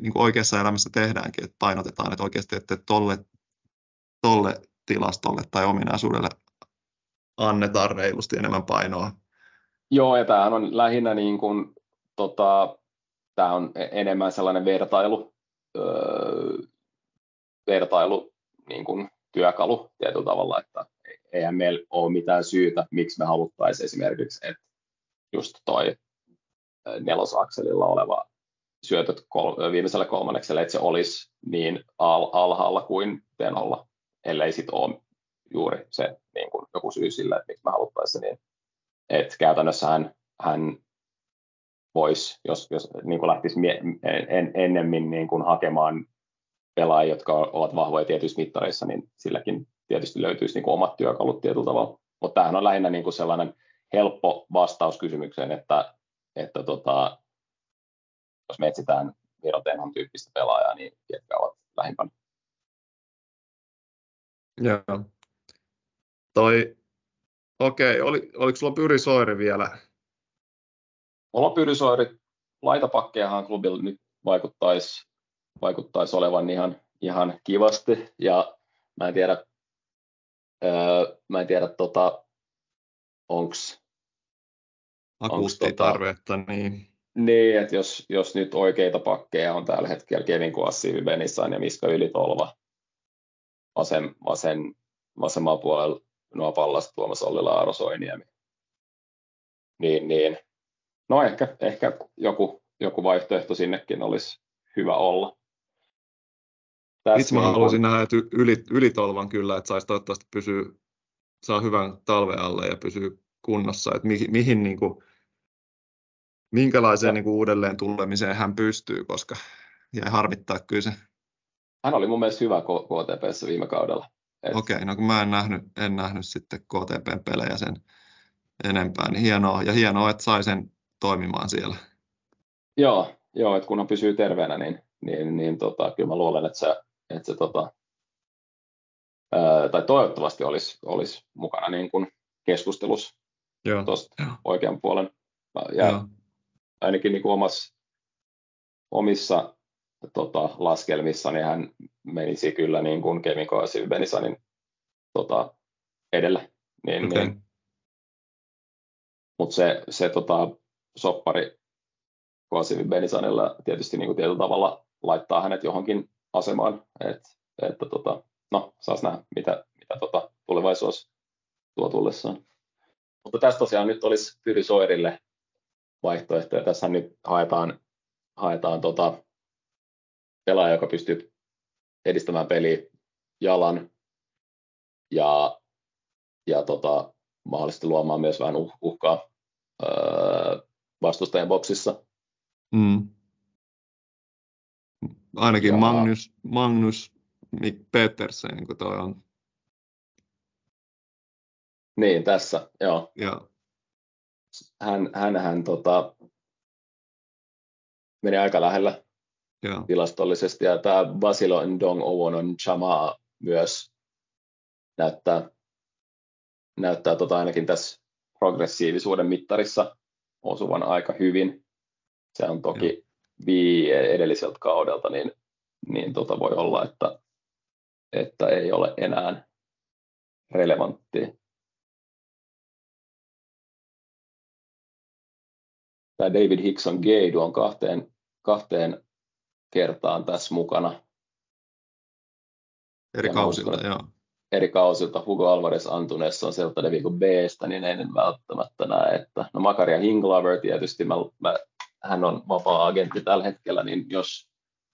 niin kuin oikeassa elämässä tehdäänkin, että painotetaan, että oikeasti, että tolle, tolle tilastolle tai ominaisuudelle annetaan reilusti enemmän painoa. Joo, ja tämähän on lähinnä niin kuin, tota, tämä on e- enemmän sellainen vertailu, öö, vertailu niin kuin työkalu tietyllä tavalla, että eihän meillä ole mitään syytä, miksi me haluttaisiin esimerkiksi, että just toi nelosakselilla oleva syötöt kol- viimeisellä kolmanneksella, että se olisi niin al- alhaalla kuin tenolla, ellei sitten ole juuri se niin kuin joku syy sille, että miksi me haluttaisiin niin. Että käytännössä hän, hän voisi, jos, jos niin kuin lähtisi mie- en, ennemmin niin kuin hakemaan pelaajia, jotka ovat vahvoja tietyissä mittareissa, niin silläkin tietysti löytyisi niin kuin omat työkalut tietyllä tavalla. Mutta tämähän on lähinnä niin kuin sellainen helppo vastaus kysymykseen, että, että tota, jos me etsitään Virotenhon tyyppistä pelaajaa, niin ketkä ovat lähimpänä. Joo. Toi, okei, okay. Oli, oliko sulla Pyri Soiri vielä Mulla on pyrysoirit, laitapakkejahan klubilla nyt vaikuttaisi, vaikuttaisi olevan ihan, ihan kivasti, ja mä en tiedä, öö, mä en tiedä tota, onks, akuusti tota, tarvetta, niin. Niin, että jos, jos nyt oikeita pakkeja on tällä hetkellä Kevin Kuassi, Benissan ja Miska Ylitolva, vasen, vasen, vasemmalla puolella Noa Pallas, Tuomas Ollila, Aaro Soiniemi, niin, niin no ehkä, ehkä joku, joku vaihtoehto sinnekin olisi hyvä olla. Tässä Itse mä haluaisin nähdä, että yli, ylitolvan kyllä, että saisi toivottavasti pysyä, saa hyvän talven alle ja pysyy kunnossa, että mihin, mihin niin kuin, minkälaiseen niin kuin uudelleen tulemiseen hän pystyy, koska jäi harmittaa kyllä se. Hän oli mun mielestä hyvä KTPssä viime kaudella. Okei, okay, no kun mä en nähnyt, en nähnyt sitten KTPn pelejä sen enempää, niin hienoa, ja hienoa, että sai sen toimimaan siellä. Joo, joo että kunhan pysyy terveenä, niin, niin, niin tota, kyllä mä luulen, että se, että se tota, ää, tai toivottavasti olisi, olisi mukana niin kuin keskustelussa tuosta oikean puolen. Ja joo. ainakin niin kuin omassa, omissa tota, laskelmissa, niin hän menisi kyllä niin kuin Kevin Koasi Benisanin tota, edelle. Niin, okay. niin, mutta se, se tota, soppari Koasivi Benisanilla tietysti niin kuin tietyllä tavalla laittaa hänet johonkin asemaan, että, että tota, no, saas nähdä, mitä, mitä tota, tulevaisuus tuo tullessaan. Mutta tässä tosiaan nyt olisi Pyry Soirille vaihtoehtoja. Tässä nyt haetaan haetaan tota, pelaaja, joka pystyy edistämään peliä jalan ja, ja tota, mahdollisesti luomaan myös vähän uh, uhkaa öö, vastustajan boksissa. Mm. Ainakin ja, Magnus, Magnus Petersen, kun toi on. Niin, tässä, joo. Ja. Hän, hän, hän tota, meni aika lähellä Joo. tilastollisesti. Ja tämä Basilo Ndong Owonon Chama myös näyttää, näyttää tota ainakin tässä progressiivisuuden mittarissa osuvan aika hyvin. Se on toki vii edelliseltä kaudelta, niin, niin tota voi olla, että, että ei ole enää relevanttia. Tämä David Hickson Gade on kahteen, kahteen kertaan tässä mukana. Eri kausilta, joo. Eri kausilta. Hugo Alvarez Antunes on sieltä de Vigo Bstä, niin en välttämättä näe, että no Makaria Hinglaver tietysti, mä, mä, hän on vapaa-agentti tällä hetkellä, niin jos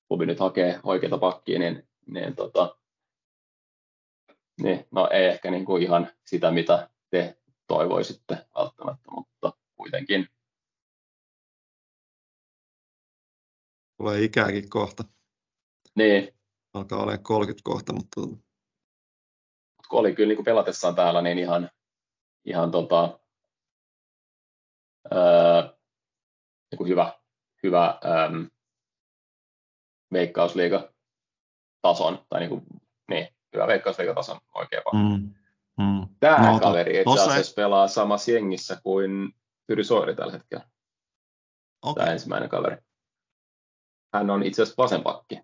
klubi nyt hakee oikeita pakkia, niin, niin, tota, niin no ei ehkä niin kuin ihan sitä, mitä te toivoisitte välttämättä, mutta kuitenkin Tulee ikääkin kohta. Niin. Alkaa olla 30 kohta, mutta... Kun oli kyllä niin kuin pelatessaan täällä, niin ihan, ihan tota, öö, niin kuin hyvä, hyvä öö, veikkausliiga tason, tai niin kuin, niin, hyvä veikkausliigatason oikein mm. Mm. Tämä no, kaveri itse asiassa ei... pelaa samassa jengissä kuin Pyry Soiri tällä hetkellä. Okay. Tämä ensimmäinen kaveri hän on itse asiassa vasenpakki.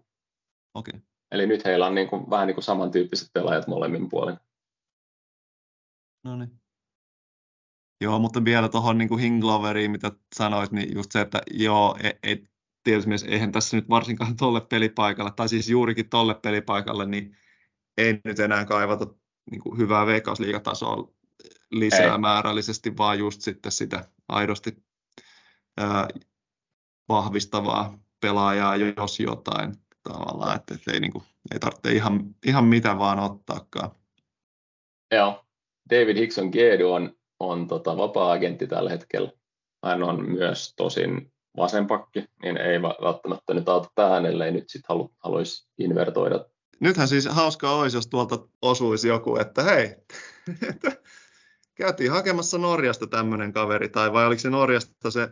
Okay. Eli nyt heillä on niin kuin, vähän niin kuin samantyyppiset pelaajat molemmin puolin. No niin. Joo, mutta vielä tuohon niin Hingloveriin, mitä sanoit, niin just se, että joo, ei, ei, tietysti myös, eihän tässä nyt varsinkaan tolle pelipaikalle, tai siis juurikin tolle pelipaikalle, niin ei nyt enää kaivata niin kuin hyvää veikkausliigatasoa lisää ei. määrällisesti, vaan just sitten sitä aidosti ää, vahvistavaa pelaajaa, jos jotain tavallaan, että, että ei, niin kuin, ei tarvitse ihan, ihan mitä vaan ottaakaan. Joo, David Hickson Gedu on, on tota, vapaa-agentti tällä hetkellä. Hän on myös tosin vasenpakki, niin ei välttämättä nyt auta tähän, ellei nyt sitten halu, haluaisi invertoida. Nythän siis hauska olisi, jos tuolta osuisi joku, että hei, käytiin hakemassa Norjasta tämmöinen kaveri, tai vai oliko se Norjasta se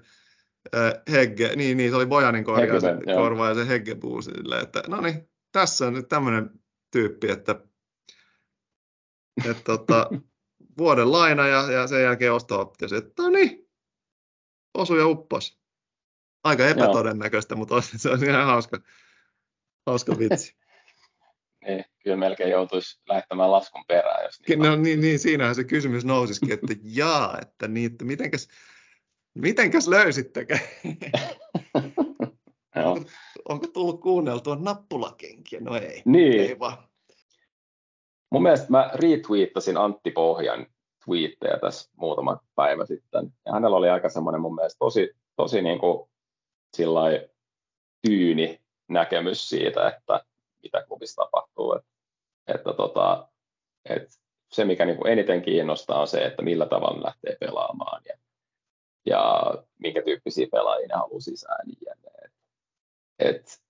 Hegge, niin, niin se oli Bojanin korja, se, korva ja se Heggebuu silleen, että no niin, tässä on nyt tämmöinen tyyppi, että, että tota, vuoden laina ja, ja sen jälkeen osto-optio. Että no niin, osu ja uppos. Aika epätodennäköistä, Joo. mutta se on ihan hauska, hauska vitsi. niin, kyllä melkein joutuisi lähettämään laskun perään. Jos niin, no, niin, niin, siinähän se kysymys nousisikin, että jaa, että, niin, että mitenkäs, Mitenkäs löysittekö? onko, onko tullut kuunneltua nappulakenkiä? No ei. Niin. Ei vaan. Mun mielestä mä retweettasin Antti Pohjan twiittejä tässä muutama päivä sitten. Ja hänellä oli aika semmoinen mun mielestä tosi, tosi niin kuin tyyni näkemys siitä, että mitä klubissa tapahtuu. Että, että, tota, että se, mikä niin kuin eniten kiinnostaa, on se, että millä tavalla lähtee pelaamaan ja ja minkä tyyppisiä pelaajia ne haluaa sisään. Niin et,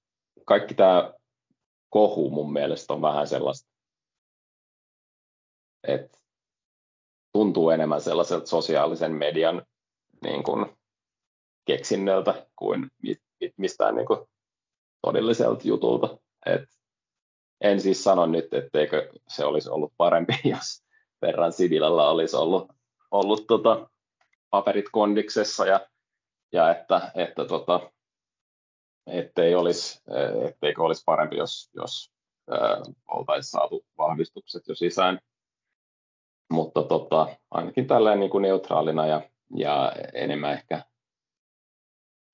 kaikki tämä kohu mun mielestä on vähän sellaista, että tuntuu enemmän sellaiselta sosiaalisen median niin kuin, keksinnöltä kuin mistään niin kuin, todelliselta jutulta. Et en siis sano nyt, etteikö se olisi ollut parempi, jos verran Sidilällä olisi ollut, ollut tota, paperit kondiksessa ja, ja että, että tota, ettei olisi, etteikö olisi parempi, jos, jos äh, oltaisiin saatu vahvistukset jo sisään. Mutta tota, ainakin tällainen niin kuin neutraalina ja, ja enemmän ehkä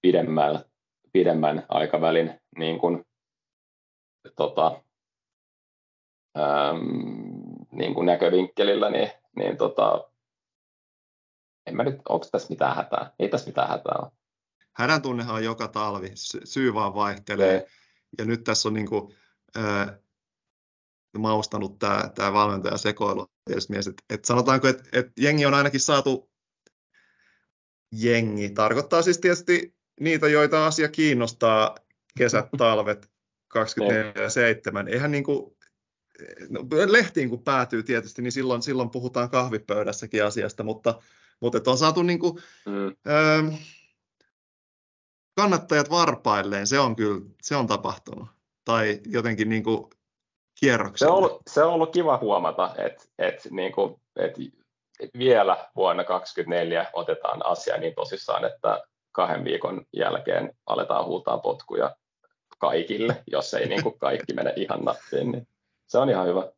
pidemmän, pidemmän aikavälin niin kuin, tota, ähm, niin kuin näkövinkkelillä, niin, niin tota, en mä nyt, onko tässä mitään hätää? Ei tässä mitään hätää ole. hädän tunnehan on joka talvi, syy vaan vaihtelee. Ne. Ja nyt tässä on niin kuin, äh, maustanut tämä, tämä valmentaja sekoilu. Mies, että, että sanotaanko, että, että jengi on ainakin saatu jengi. Tarkoittaa siis tietysti niitä, joita asia kiinnostaa kesät, talvet 24-7. Eihän niin kuin, no, lehtiin kun päätyy tietysti, niin silloin, silloin puhutaan kahvipöydässäkin asiasta, mutta, mutta on saatu niin kuin, mm. ö, kannattajat varpailleen, se on kyllä, se on tapahtunut. Tai jotenkin niin kuin Se on ollut, se on ollut kiva huomata, että, että, niin kuin, että vielä vuonna 2024 otetaan asia niin tosissaan, että kahden viikon jälkeen aletaan huutaa potkuja kaikille, jos ei niin kuin kaikki mene ihan nappiin, niin se on ihan hyvä.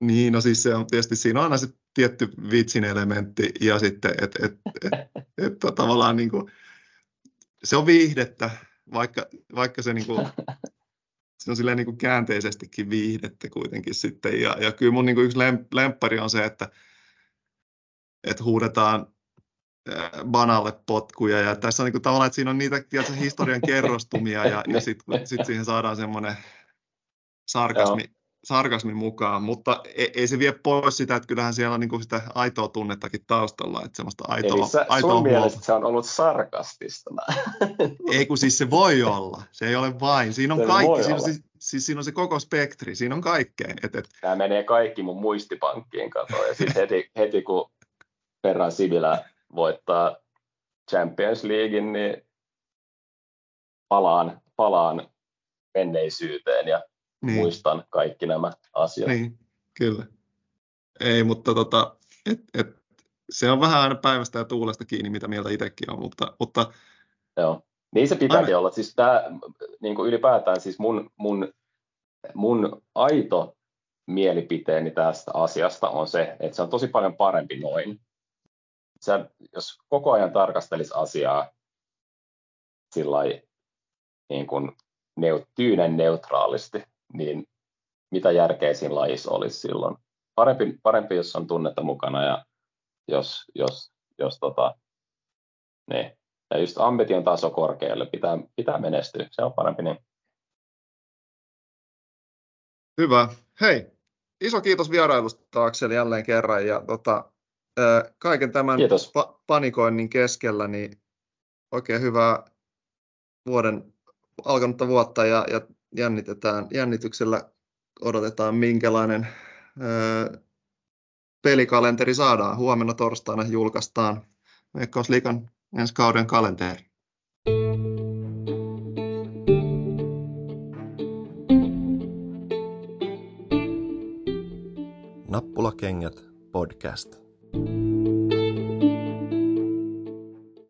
Niin, no siis se on tietysti, siinä on aina se tietty vitsin elementti ja sitten, että et, et, et, et, tavallaan niin kuin, se on viihdettä, vaikka, vaikka se, niin kuin, se on silleen niin kuin käänteisestikin viihdettä kuitenkin sitten. Ja, ja kyllä mun niin kuin yksi lemppari on se, että, että huudetaan banalle potkuja. Ja tässä on niin kuin, tavallaan, että siinä on niitä tiedätkö, historian kerrostumia ja, ja sitten sit siihen saadaan semmoinen sarkasmi, sarkasmi mukaan, mutta ei, ei, se vie pois sitä, että kyllähän siellä on niin kuin sitä aitoa tunnettakin taustalla, että semmoista aitoa, Eli sä, aitoa sun mielestä se on ollut sarkastista? ei kun siis se voi olla, se ei ole vain, siinä on se kaikki, siinä on, siis, siis siinä on se koko spektri, siinä on kaikkea. Et, et... Tämä menee kaikki mun muistipankkiin katoa, ja sitten heti, heti kun Perran Sivilä voittaa Champions Leaguein, niin palaan, palaan menneisyyteen. Ja niin. muistan kaikki nämä asiat. Niin, kyllä. Ei, mutta tota, et, et, se on vähän aina päivästä ja tuulesta kiinni, mitä mieltä itsekin on, mutta, mutta Joo. Niin se pitääkin aina... olla. Siis tämä, niin kuin ylipäätään siis mun, mun, mun aito mielipiteeni tästä asiasta on se, että se on tosi paljon parempi noin. Sä, jos koko ajan tarkastelisi asiaa sillä niin kuin neut, tyynen neutraalisti, niin mitä järkeä siinä lajissa olisi silloin. Parempi, parempi jos on tunnetta mukana ja jos, jos, jos tota, niin. Ja just ambition taso korkealle, pitää, pitää menestyä, se on parempi niin. Hyvä. Hei, iso kiitos vierailusta Akseli jälleen kerran ja tota, kaiken tämän pa- panikoinnin keskellä niin oikein hyvää vuoden alkanutta vuotta ja, ja jännitetään, jännityksellä odotetaan, minkälainen ö, pelikalenteri saadaan. Huomenna torstaina julkaistaan Veikkausliikan ensi kauden kalenteri. Nappulakengät podcast.